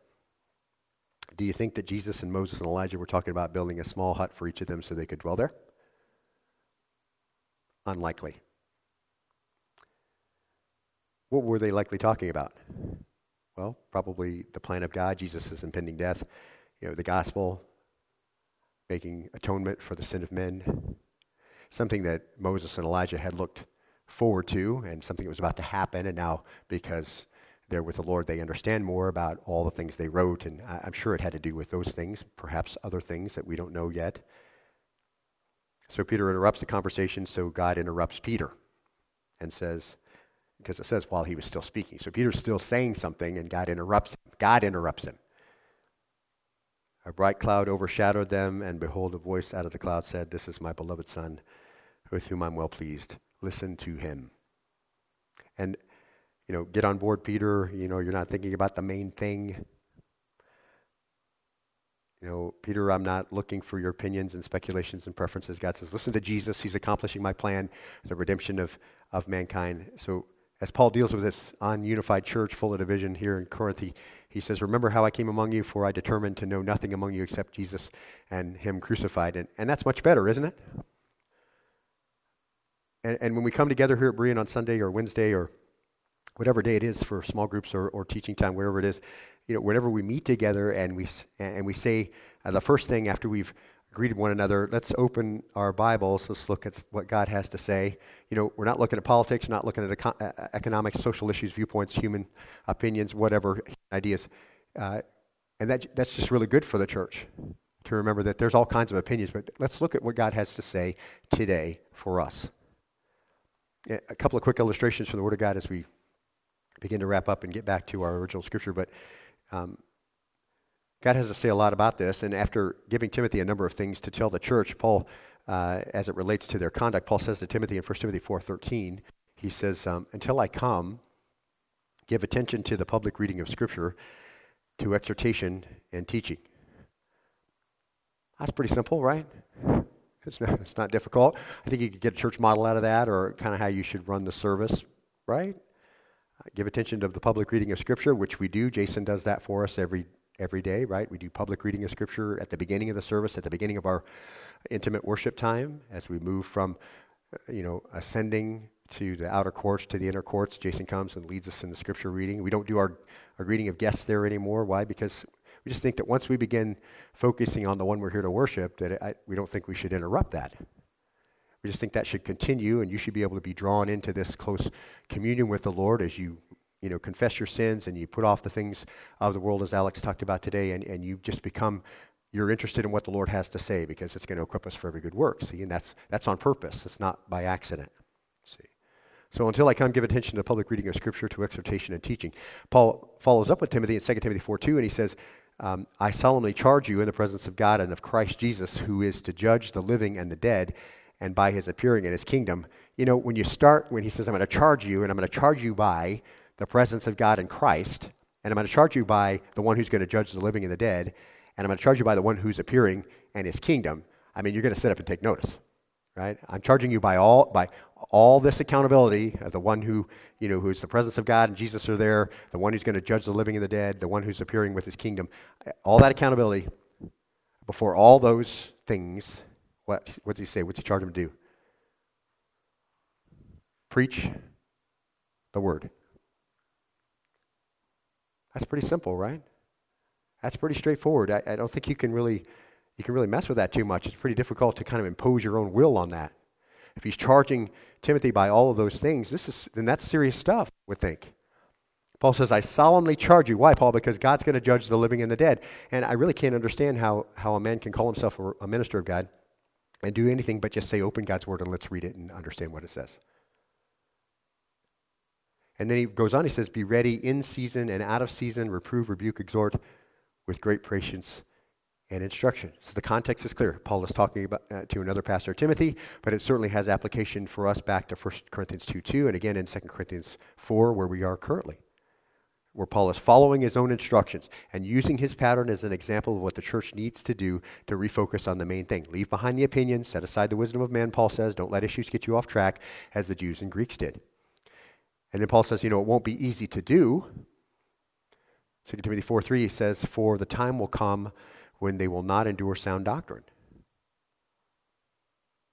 Do you think that Jesus and Moses and Elijah were talking about building a small hut for each of them so they could dwell there? Unlikely. What were they likely talking about? Well, probably the plan of God, Jesus' impending death, you know, the gospel, making atonement for the sin of men, something that Moses and Elijah had looked forward to and something that was about to happen. And now, because they're with the Lord, they understand more about all the things they wrote. And I'm sure it had to do with those things, perhaps other things that we don't know yet. So Peter interrupts the conversation, so God interrupts Peter and says, because it says while he was still speaking. So Peter's still saying something, and God interrupts him. God interrupts him. A bright cloud overshadowed them, and behold, a voice out of the cloud said, This is my beloved Son, with whom I'm well pleased. Listen to him. And, you know, get on board, Peter. You know, you're not thinking about the main thing. You know, Peter, I'm not looking for your opinions and speculations and preferences. God says, listen to Jesus. He's accomplishing my plan, the redemption of, of mankind. So as Paul deals with this ununified church full of division here in Corinth, he, he says, Remember how I came among you, for I determined to know nothing among you except Jesus and Him crucified. And, and that's much better, isn't it? And, and when we come together here at Berean on Sunday or Wednesday or whatever day it is for small groups or, or teaching time, wherever it is, you know, whenever we meet together and we, and we say uh, the first thing after we've greeted one another, let's open our Bibles. Let's look at what God has to say. You know, we're not looking at politics, not looking at eco- economics, social issues, viewpoints, human opinions, whatever ideas. Uh, and that, that's just really good for the church to remember that there's all kinds of opinions, but let's look at what God has to say today for us. A couple of quick illustrations from the Word of God as we begin to wrap up and get back to our original scripture. But um, God has to say a lot about this, and after giving Timothy a number of things to tell the church, Paul, uh, as it relates to their conduct, Paul says to Timothy in 1 Timothy 4.13, he says, um, Until I come, give attention to the public reading of Scripture, to exhortation and teaching. That's pretty simple, right? It's not, it's not difficult. I think you could get a church model out of that, or kind of how you should run the service, right? Give attention to the public reading of Scripture, which we do. Jason does that for us every every day, right? We do public reading of Scripture at the beginning of the service, at the beginning of our intimate worship time, as we move from, uh, you know, ascending to the outer courts, to the inner courts. Jason comes and leads us in the scripture reading. We don't do our, our greeting of guests there anymore. Why? Because we just think that once we begin focusing on the one we're here to worship, that I, we don't think we should interrupt that. We just think that should continue, and you should be able to be drawn into this close communion with the Lord as you, you know, confess your sins and you put off the things of the world, as Alex talked about today, and, and you just become you're interested in what the Lord has to say because it's going to equip us for every good work. See, and that's that's on purpose. It's not by accident. See. So until I come give attention to the public reading of Scripture, to exhortation and teaching. Paul follows up with Timothy in 2 Timothy 4 2, and he says, um, I solemnly charge you in the presence of God and of Christ Jesus, who is to judge the living and the dead, and by his appearing in his kingdom. You know, when you start, when he says, I'm going to charge you, and I'm going to charge you by the presence of God in Christ, and I'm going to charge you by the one who's going to judge the living and the dead, and I'm going to charge you by the one who's appearing and his kingdom, I mean, you're going to sit up and take notice, right? I'm charging you by all, by all this accountability of the one who, you know, who's the presence of God and Jesus are there, the one who's going to judge the living and the dead, the one who's appearing with his kingdom. All that accountability before all those things, what, what's he say? What's he charge him to do? Preach the word. That's pretty simple, right? That's pretty straightforward. I, I don't think you can really you can really mess with that too much. It's pretty difficult to kind of impose your own will on that. If he's charging Timothy by all of those things, this is then that's serious stuff, I would think. Paul says, I solemnly charge you. Why, Paul? Because God's going to judge the living and the dead. And I really can't understand how, how a man can call himself a, a minister of God and do anything but just say, open God's word and let's read it and understand what it says. And then he goes on, he says, Be ready in season and out of season, reprove, rebuke, exhort with great patience and instruction. So the context is clear. Paul is talking about, uh, to another pastor, Timothy, but it certainly has application for us back to 1 Corinthians 2 2, and again in 2 Corinthians 4, where we are currently, where Paul is following his own instructions and using his pattern as an example of what the church needs to do to refocus on the main thing. Leave behind the opinions, set aside the wisdom of man, Paul says. Don't let issues get you off track, as the Jews and Greeks did. And then Paul says, you know, it won't be easy to do 2 Timothy 4 3 says, For the time will come when they will not endure sound doctrine.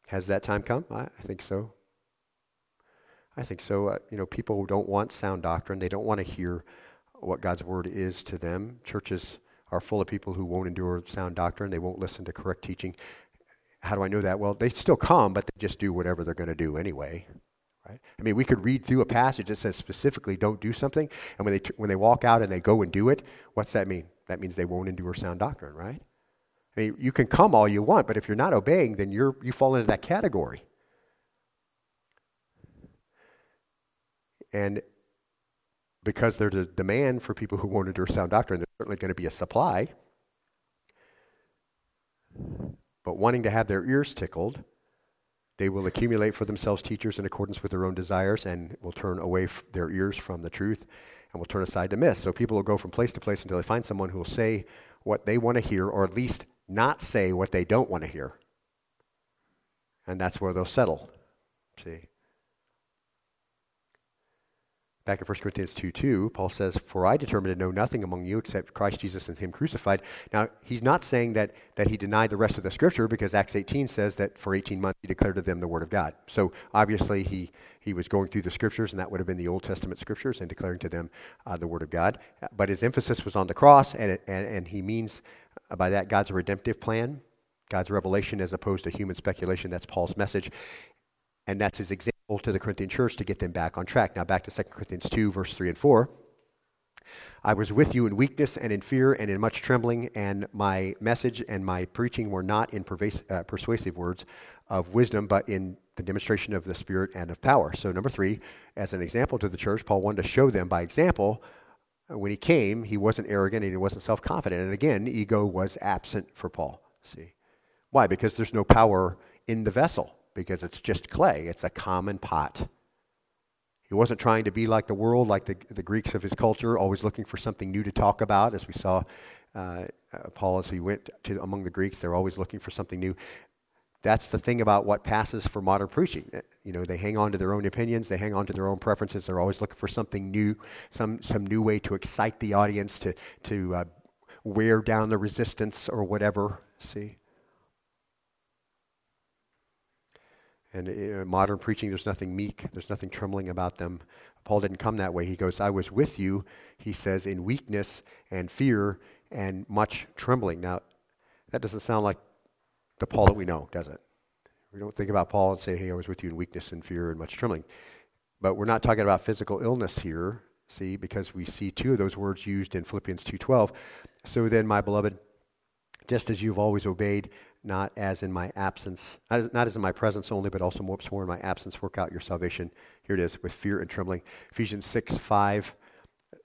Has that time come? I, I think so. I think so. Uh, you know, people don't want sound doctrine. They don't want to hear what God's word is to them. Churches are full of people who won't endure sound doctrine. They won't listen to correct teaching. How do I know that? Well, they still come, but they just do whatever they're going to do anyway. Right? I mean, we could read through a passage that says specifically don't do something, and when they, when they walk out and they go and do it, what's that mean? That means they won't endure sound doctrine, right? I mean, you can come all you want, but if you're not obeying, then you're, you fall into that category. And because there's a demand for people who won't endure sound doctrine, there's certainly going to be a supply. But wanting to have their ears tickled, they will accumulate for themselves teachers in accordance with their own desires and will turn away f- their ears from the truth and will turn aside to myths. So people will go from place to place until they find someone who will say what they want to hear or at least not say what they don't want to hear. And that's where they'll settle. See? Back in 1 Corinthians 2 2, Paul says, For I determined to know nothing among you except Christ Jesus and Him crucified. Now, he's not saying that, that he denied the rest of the scripture because Acts 18 says that for 18 months he declared to them the Word of God. So obviously he, he was going through the scriptures, and that would have been the Old Testament scriptures, and declaring to them uh, the Word of God. But his emphasis was on the cross, and, it, and, and he means by that God's redemptive plan, God's revelation as opposed to human speculation. That's Paul's message. And that's his example to the Corinthian church to get them back on track. Now, back to 2 Corinthians 2, verse 3 and 4. I was with you in weakness and in fear and in much trembling, and my message and my preaching were not in uh, persuasive words of wisdom, but in the demonstration of the Spirit and of power. So, number three, as an example to the church, Paul wanted to show them by example uh, when he came, he wasn't arrogant and he wasn't self confident. And again, ego was absent for Paul. See? Why? Because there's no power in the vessel because it's just clay, it's a common pot. He wasn't trying to be like the world, like the, the Greeks of his culture, always looking for something new to talk about, as we saw uh, Paul as he went to among the Greeks. They're always looking for something new. That's the thing about what passes for modern preaching. Uh, you know, they hang on to their own opinions, they hang on to their own preferences. They're always looking for something new, some some new way to excite the audience, to to uh, wear down the resistance or whatever. See, And in modern preaching, there's nothing meek, there's nothing trembling about them. Paul didn't come that way. He goes, I was with you, he says, in weakness and fear and much trembling. Now, that doesn't sound like the Paul that we know, does it? We don't think about Paul and say, hey, I was with you in weakness and fear and much trembling. But we're not talking about physical illness here, see, because we see two of those words used in Philippians 2.12. So then, my beloved, just as you've always obeyed, not as in my absence, not as, not as in my presence only, but also more, more in my absence, work out your salvation. Here it is, with fear and trembling. Ephesians 6, 5,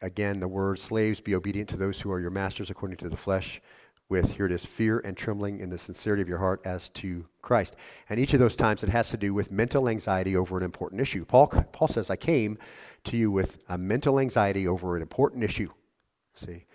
again, the word, slaves, be obedient to those who are your masters according to the flesh, with, here it is, fear and trembling in the sincerity of your heart as to Christ. And each of those times it has to do with mental anxiety over an important issue. Paul, Paul says, I came to you with a mental anxiety over an important issue. See?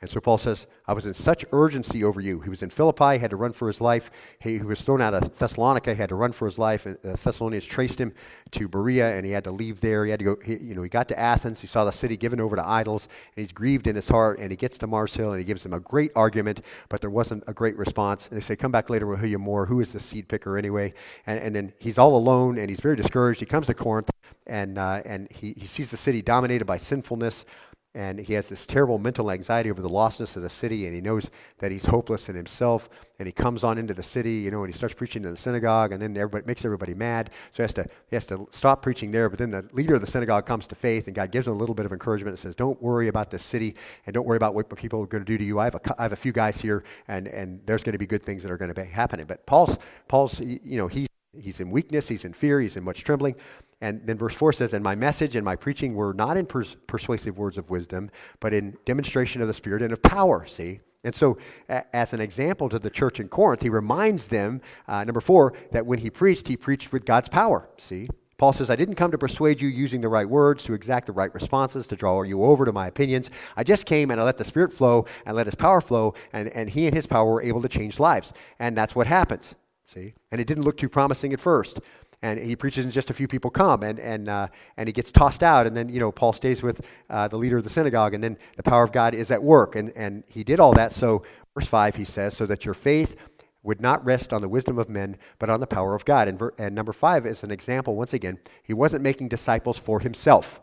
And so Paul says, I was in such urgency over you. He was in Philippi, had to run for his life. He, was thrown out of Thessalonica, he had to run for his life. And the Thessalonians traced him to Berea, and he had to leave there. He had to go, he, you know, he got to Athens. He saw the city given over to idols, and he's grieved in his heart. And he gets to Mars Hill, and he gives them a great argument, but there wasn't a great response. And they say, Come back later, we'll hear you more. Who is the seed picker anyway? And, and then he's all alone, and he's very discouraged. He comes to Corinth, and, uh, and he, he sees the city dominated by sinfulness and he has this terrible mental anxiety over the lostness of the city, and he knows that he's hopeless in himself. And he comes on into the city, you know, and he starts preaching in the synagogue, and then everybody makes everybody mad. So he has to he has to stop preaching there. But then the leader of the synagogue comes to faith, and God gives him a little bit of encouragement and says, "Don't worry about this city, and don't worry about what people are going to do to you. I have a I have a few guys here, and and there's going to be good things that are going to be happening." But Paul's Paul's you know he's he's in weakness, he's in fear, he's in much trembling. And then verse 4 says, And my message and my preaching were not in pers- persuasive words of wisdom, but in demonstration of the Spirit and of power. See? And so, a- as an example to the church in Corinth, he reminds them, uh, number four, that when he preached, he preached with God's power. See? Paul says, I didn't come to persuade you using the right words, to exact the right responses, to draw you over to my opinions. I just came and I let the Spirit flow and let his power flow, and, and he and his power were able to change lives. And that's what happens. See? And it didn't look too promising at first. And he preaches and just a few people come. And, and, uh, and he gets tossed out. And then you know paul stays with uh, the leader of the synagogue. And then the power of god is at work. And, and he did all that. So verse 5 he says so that your faith would not rest on the wisdom of men but on the power of god. And, ver- and number 5 is an example once again he wasn't making disciples for himself.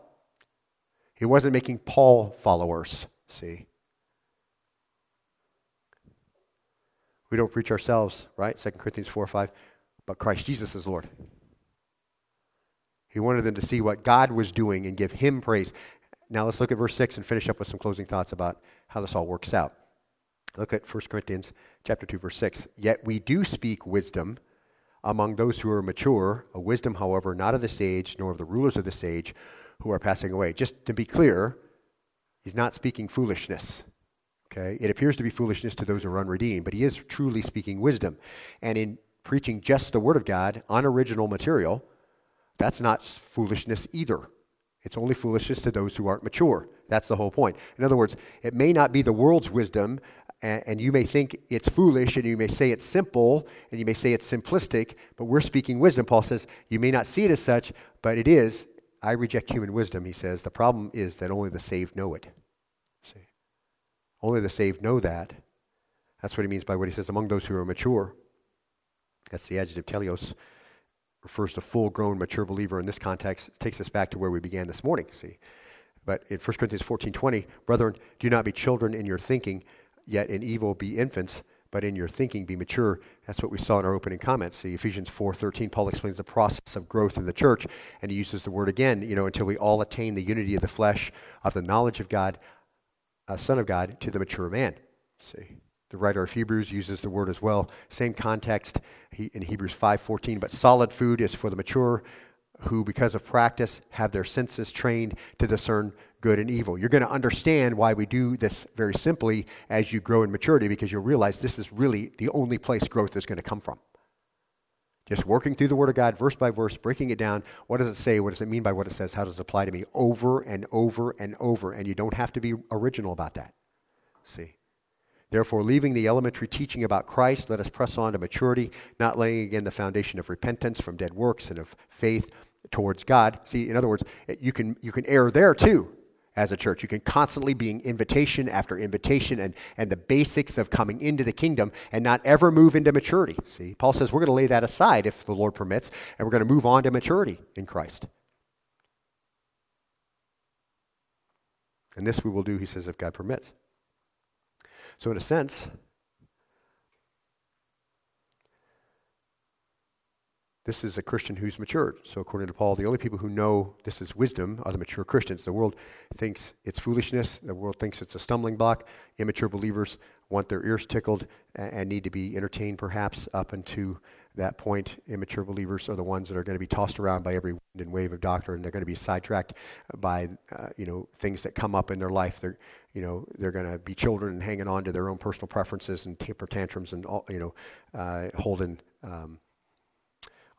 He wasn't making paul followers. See we don't preach ourselves right 2 corinthians 4 5 but christ jesus is lord he wanted them to see what God was doing and give him praise. Now let's look at verse 6 and finish up with some closing thoughts about how this all works out. Look at 1 Corinthians chapter 2 verse 6. Yet we do speak wisdom among those who are mature, a wisdom however not of this age nor of the rulers of this age who are passing away. Just to be clear, he's not speaking foolishness. Okay? It appears to be foolishness to those who are unredeemed, but he is truly speaking wisdom. And in preaching just the word of God, unoriginal material, that's not foolishness either. It's only foolishness to those who aren't mature. That's the whole point. In other words, it may not be the world's wisdom, and, and, you may think it's foolish, and you may say it's simple, and you may say it's simplistic, but we're speaking wisdom. Paul says, You may not see it as such, but it is. I reject human wisdom, he says. The problem is that only the saved know it. See? Only the saved know that. That's what he means by what he says, among those who are mature. That's the adjective teleos refers to full grown, mature believer in this context. It takes us back to where we began this morning, see. But in 1 Corinthians 14 20, brethren, do not be children in your thinking, yet in evil be infants, but in your thinking be mature. That's what we saw in our opening comments. See, Ephesians 4 13, Paul explains the process of growth in the church, and he uses the word again, you know, until we all attain the unity of the flesh, of the knowledge of God, uh, Son of God, to the mature man. See. The writer of Hebrews uses the word as well. Same context in Hebrews 5:14, but solid food is for the mature who because of practice have their senses trained to discern good and evil. You're going to understand why we do this very simply as you grow in maturity because you'll realize this is really the only place growth is going to come from. Just working through the Word of God, verse by verse, breaking it down. What does it say? What does it mean by what it says? How does it apply to me? Over and over and over. And you don't have to be original about that. See? Therefore, leaving the elementary teaching about Christ, let us press on to maturity, not laying again the foundation of repentance from dead works and of faith towards God. See, in other words, you can, you can err there too. As a church. You can constantly be invitation after invitation and, and the basics of coming into the kingdom and not ever move into maturity. See, Paul says we're going to lay that aside if the Lord permits, and we're going to move on to maturity in Christ. And this we will do, he says, if God permits. So, in a sense, this is a Christian who's matured. So, according to Paul, the only people who know this is wisdom are the mature Christians. The world thinks it's foolishness, the world thinks it's a stumbling block. Immature believers want their ears tickled and need to be entertained, perhaps, up into that point. Immature believers are the ones that are going to be tossed around by every wind and wave of doctrine. They're going to be sidetracked by uh, you know things that come up in their life. They're you know they're going to be children and hanging on to their own personal preferences and temper tantrums and all, you know uh, holding. Um,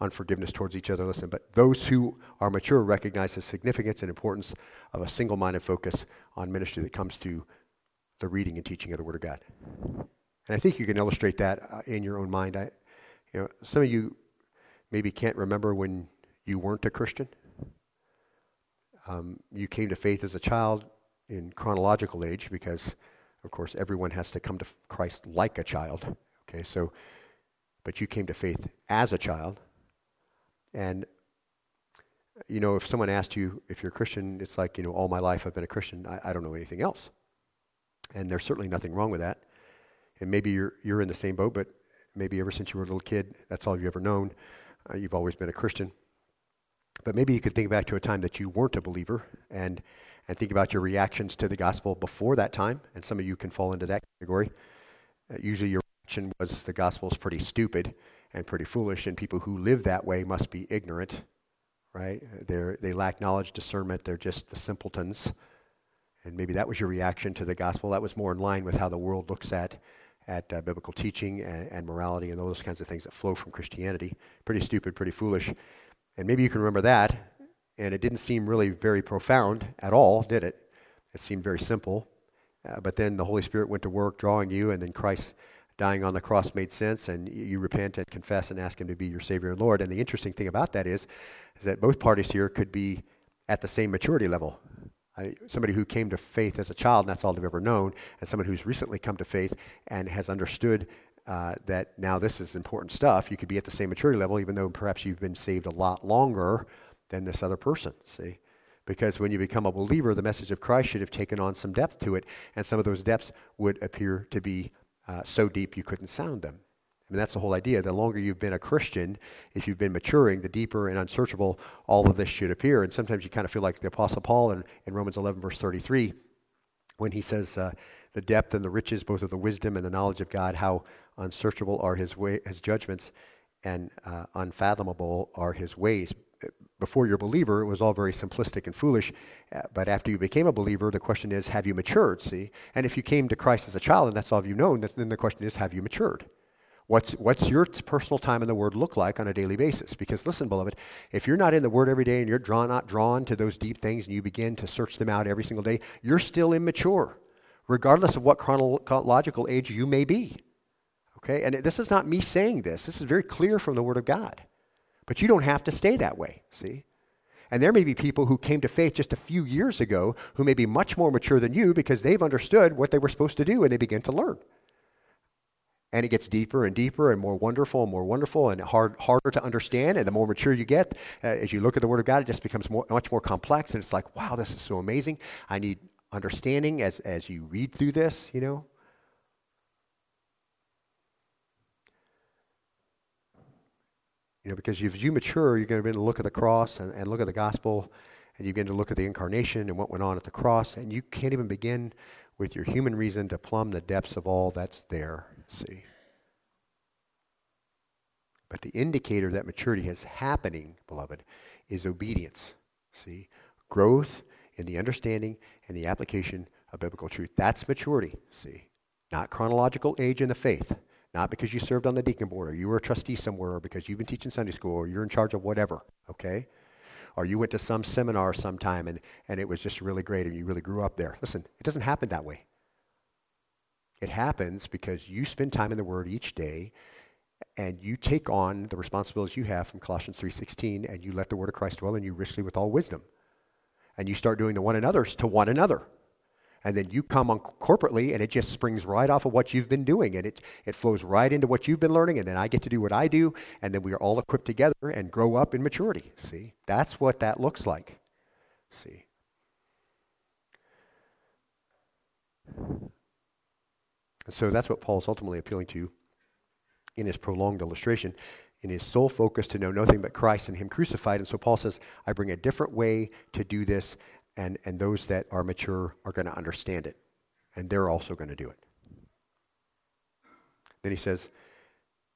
unforgiveness towards each other. Listen, but those who are mature recognize the significance and importance of a single minded focus on ministry that comes to the reading and teaching of the Word of God. And I think you can illustrate that uh, in your own mind. I, you know, some of you maybe can't remember when you weren't a Christian. Um, you came to faith as a child in chronological age because, of course, everyone has to come to Christ like a child. Okay, so, but you came to faith as a child. And, you know, if someone asked you if you're a Christian, it's like, you know, all my life I've been a Christian. I, I don't know anything else. And there's certainly nothing wrong with that. And maybe you're, you're in the same boat, but maybe ever since you were a little kid, that's all you've ever known. Uh, you've always been a Christian. But maybe you could think back to a time that you weren't a believer and, and think about your reactions to the gospel before that time. And some of you can fall into that category. Uh, usually your reaction was the gospel is pretty stupid and pretty foolish, and people who live that way must be ignorant, right? they they lack knowledge, discernment, they're just the simpletons. And maybe that was your reaction to the gospel. That was more in line with how the world looks at at uh, biblical teaching and, and, morality and those kinds of things that flow from Christianity. Pretty stupid, pretty foolish. And maybe you can remember that. And it didn't seem really very profound at all, did it? It seemed very simple. Uh, but then the Holy Spirit went to work drawing you, and then Christ dying on the cross made sense, and you repent and confess and ask Him to be your Savior and Lord. And the interesting thing about that is, is that both parties here could be at the same maturity level. I, somebody who came to faith as a child, and that's all they've ever known, and someone who's recently come to faith and has understood uh, that now this is important stuff, you could be at the same maturity level, even though perhaps you've been saved a lot longer than this other person. See? Because when you become a believer, the message of Christ should have taken on some depth to it, and some of those depths would appear to be uh, so deep you couldn't sound them. I mean, that's the whole idea. The longer you've been a Christian, if you've been maturing, the deeper and unsearchable all of this should appear. And sometimes you kind of feel like the Apostle Paul in, in Romans 11, verse 33, when he says, uh, The depth and the riches, both of the wisdom and the knowledge of God, how unsearchable are his, way, his judgments and uh, unfathomable are his ways. Before you're a believer, it was all very simplistic and foolish. Uh, but after you became a believer, the question is, have you matured? See? And if you came to Christ as a child and that's all you've known, then the question is, have you matured? What's, what's your personal time in the Word look like on a daily basis? Because listen, beloved, if you're not in the Word every day and you're drawn, not drawn to those deep things and you begin to search them out every single day, you're still immature, regardless of what chronological age you may be. Okay? And this is not me saying this. This is very clear from the Word of God. But you don't have to stay that way, see? And there may be people who came to faith just a few years ago who may be much more mature than you because they've understood what they were supposed to do and they begin to learn and it gets deeper and deeper and more wonderful and more wonderful and hard, harder to understand. And the more mature you get, uh, as you look at the Word of God, it just becomes more, much more complex. And it's like, wow, this is so amazing. I need understanding as, as you read through this, you know. You know, because as you mature, you're going to begin to look at the cross and, and look at the gospel, and you begin to look at the incarnation and what went on at the cross, and you can't even begin with your human reason to plumb the depths of all that's there. See? But the indicator that maturity is happening, beloved, is obedience. See? Growth in the understanding and the application of biblical truth. That's maturity. See? Not chronological age in the faith. Not because you served on the deacon board or you were a trustee somewhere or because you've been teaching Sunday school or you're in charge of whatever. Okay? Or you went to some seminar sometime and, and it was just really great and you really grew up there. Listen, it doesn't happen that way. It happens because you spend time in the Word each day and you take on the responsibilities you have from Colossians 3.16 and you let the Word of Christ dwell in you richly with all wisdom. And you start doing the one another's to one another. And then you come on corporately, and it just springs right off of what you've been doing, and it, it flows right into what you've been learning, and then I get to do what I do, and then we are all equipped together and grow up in maturity. See? That's what that looks like. See? So that's what Paul's ultimately appealing to in his prolonged illustration, in his sole focus to know nothing but Christ and Him crucified. And so Paul says, I bring a different way to do this, and, and those that are mature are going to understand it, and they're also going to do it. Then he says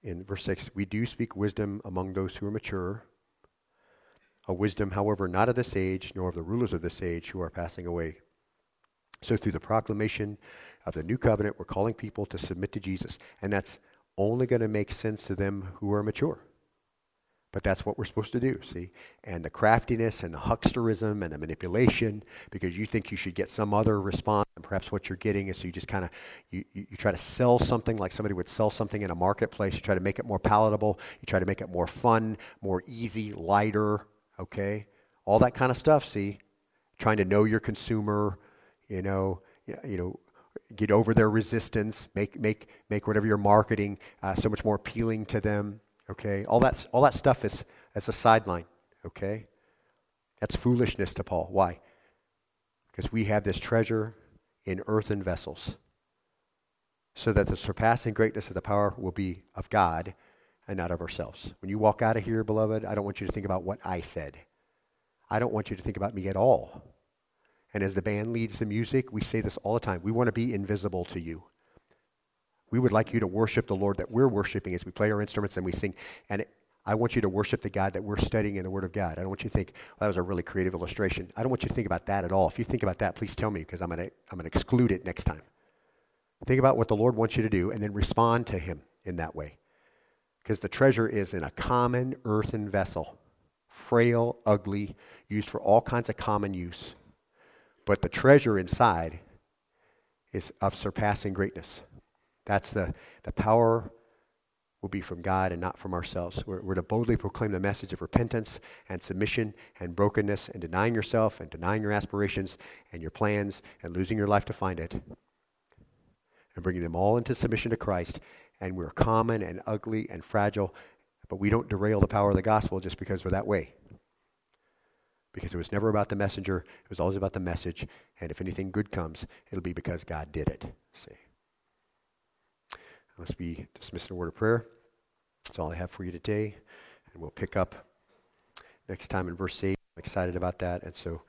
in verse 6 We do speak wisdom among those who are mature, a wisdom, however, not of this age, nor of the rulers of this age who are passing away. So, through the proclamation of the new covenant, we're calling people to submit to Jesus. And that's only going to make sense to them who are mature. But that's what we're supposed to do, see? And the craftiness and the hucksterism and the manipulation, because you think you should get some other response, and perhaps what you're getting is so you just kind of, you, you, you, try to sell something like somebody would sell something in a marketplace. You try to make it more palatable. You try to make it more fun, more easy, lighter, okay? All that kind of stuff, see? Trying to know your consumer, you know, you know, get over their resistance, make, make, make whatever you're marketing uh, so much more appealing to them. Okay? All, that's, all that stuff is as a sideline. Okay? That's foolishness to Paul. Why? Because we have this treasure in earthen vessels so that the surpassing greatness of the power will be of God and not of ourselves. When you walk out of here, beloved, I don't want you to think about what I said. I don't want you to think about me at all. And as the band leads the music, we say this all the time. We want to be invisible to you. We would like you to worship the Lord that we're worshiping as we play our instruments and we sing. And I want you to worship the God that we're studying in the Word of God. I don't want you to think, that was a really creative illustration. I don't want you to think about that at all. If you think about that, please tell me because I'm going to I'm going to exclude it next time. Think about what the Lord wants you to do and then respond to Him in that way. Because the treasure is in a common earthen vessel, frail, ugly, used for all kinds of common use. But the treasure inside is of surpassing greatness. That's the, the power will be from God and not from ourselves. We're, we're, to boldly proclaim the message of repentance and submission and brokenness and denying yourself and denying your aspirations and your plans and losing your life to find it and bringing them all into submission to Christ. And we're common and ugly and fragile, but we don't derail the power of the gospel just because we're that way because it was never about the messenger. It was always about the message. And if anything good comes, it'll be because God did it. See. Let's be dismissed in a word of prayer. That's all I have for you today. And we'll pick up next time in verse 8. I'm excited about that. And so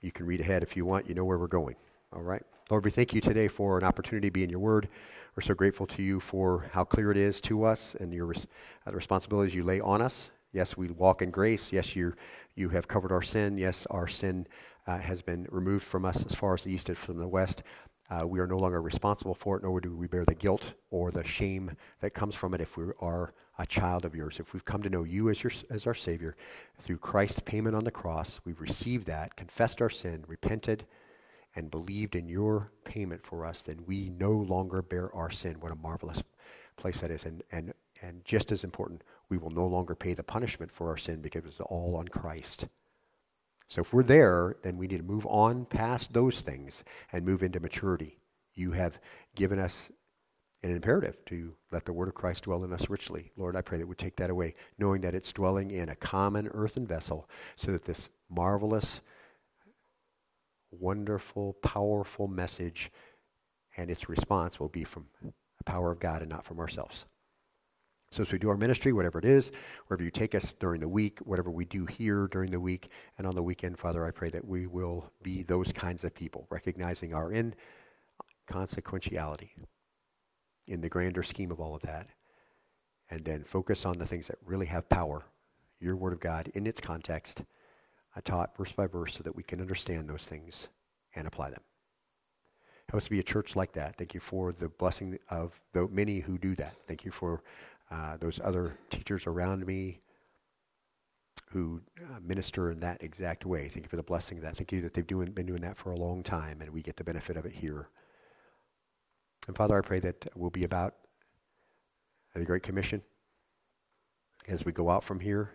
you can read ahead if you want. You know where we're going. All right. Lord, we thank you today for an opportunity to be in your word. We're so grateful to you for how clear it is to us and your uh, the responsibilities you lay on us. Yes, we walk in grace. Yes, you you have covered our sin. Yes, our sin uh, has been removed from us as far as the east is from the west. Uh, we are no longer responsible for it, nor do we bear the guilt or the shame that comes from it if we are a child of yours. If we've come to know you as, your, as our Savior through Christ's payment on the cross, we've received that, confessed our sin, repented, and believed in your payment for us, then we no longer bear our sin. What a marvelous place that is. And, and, and just as important, we will no longer pay the punishment for our sin because it's all on Christ. So if we're there, then we need to move on past those things and move into maturity. You have given us an imperative to let the word of Christ dwell in us richly. Lord, I pray that we take that away, knowing that it's dwelling in a common earthen vessel, so that this marvelous, wonderful, powerful message and its response will be from the power of God and not from ourselves. So, as we do our ministry, whatever it is, wherever you take us during the week, whatever we do here during the week and on the weekend, Father, I pray that we will be those kinds of people, recognizing our inconsequentiality in the grander scheme of all of that, and then focus on the things that really have power, your Word of God in its context, uh, taught verse by verse, so that we can understand those things and apply them. Help us to be a church like that. Thank you for the blessing of the many who do that. Thank you for uh, those other teachers around me who uh, minister in that exact way. Thank you for the blessing of that. Thank you that they've doing, been doing that for a long time and we get the benefit of it here. And Father, I pray that we'll be about the Great Commission as we go out from here,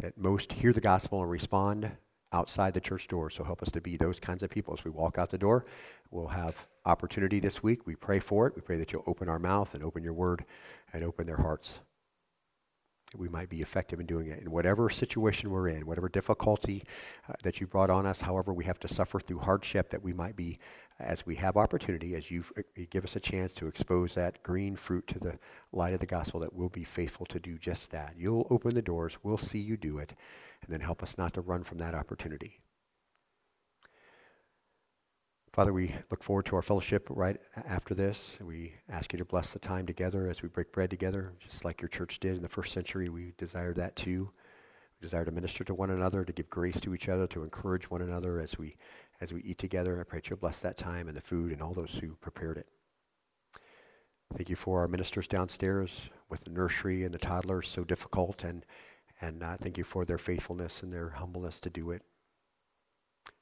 that most hear the gospel and respond outside the church door. So help us to be those kinds of people. As we walk out the door, we'll have opportunity this week. We pray for it. We pray that you'll open our mouth and open your word and open their hearts. We might be effective in doing it. In whatever situation we're in, whatever difficulty uh, that you brought on us, however we have to suffer through hardship, that we might be, as we have opportunity, as you give us a chance to expose that green fruit to the light of the gospel, that we'll be faithful to do just that. You'll open the doors. We'll see you do it and then help us not to run from that opportunity. Father, we look forward to our fellowship right after this. We ask you to bless the time together as we break bread together, just like your church did in the first century. We desire that too. We desire to minister to one another, to give grace to each other, to encourage one another as we as we eat together. I pray that you'll bless that time and the food and all those who prepared it. Thank you for our ministers downstairs with the nursery and the toddlers, so difficult and and uh, thank you for their faithfulness and their humbleness to do it.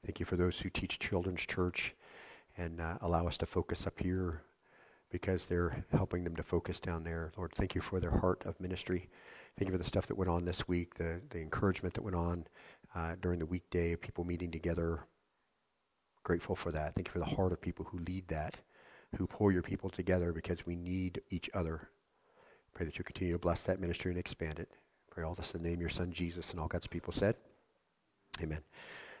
Thank you for those who teach children's church and uh, allow us to focus up here because they're helping them to focus down there. Lord, thank you for their heart of ministry. Thank you for the stuff that went on this week, the, the encouragement that went on uh, during the weekday, people meeting together. Grateful for that. Thank you for the heart of people who lead that, who pull your people together because we need each other. Pray that you continue to bless that ministry and expand it. Pray all this in the name of your son Jesus and all God's people said. Amen.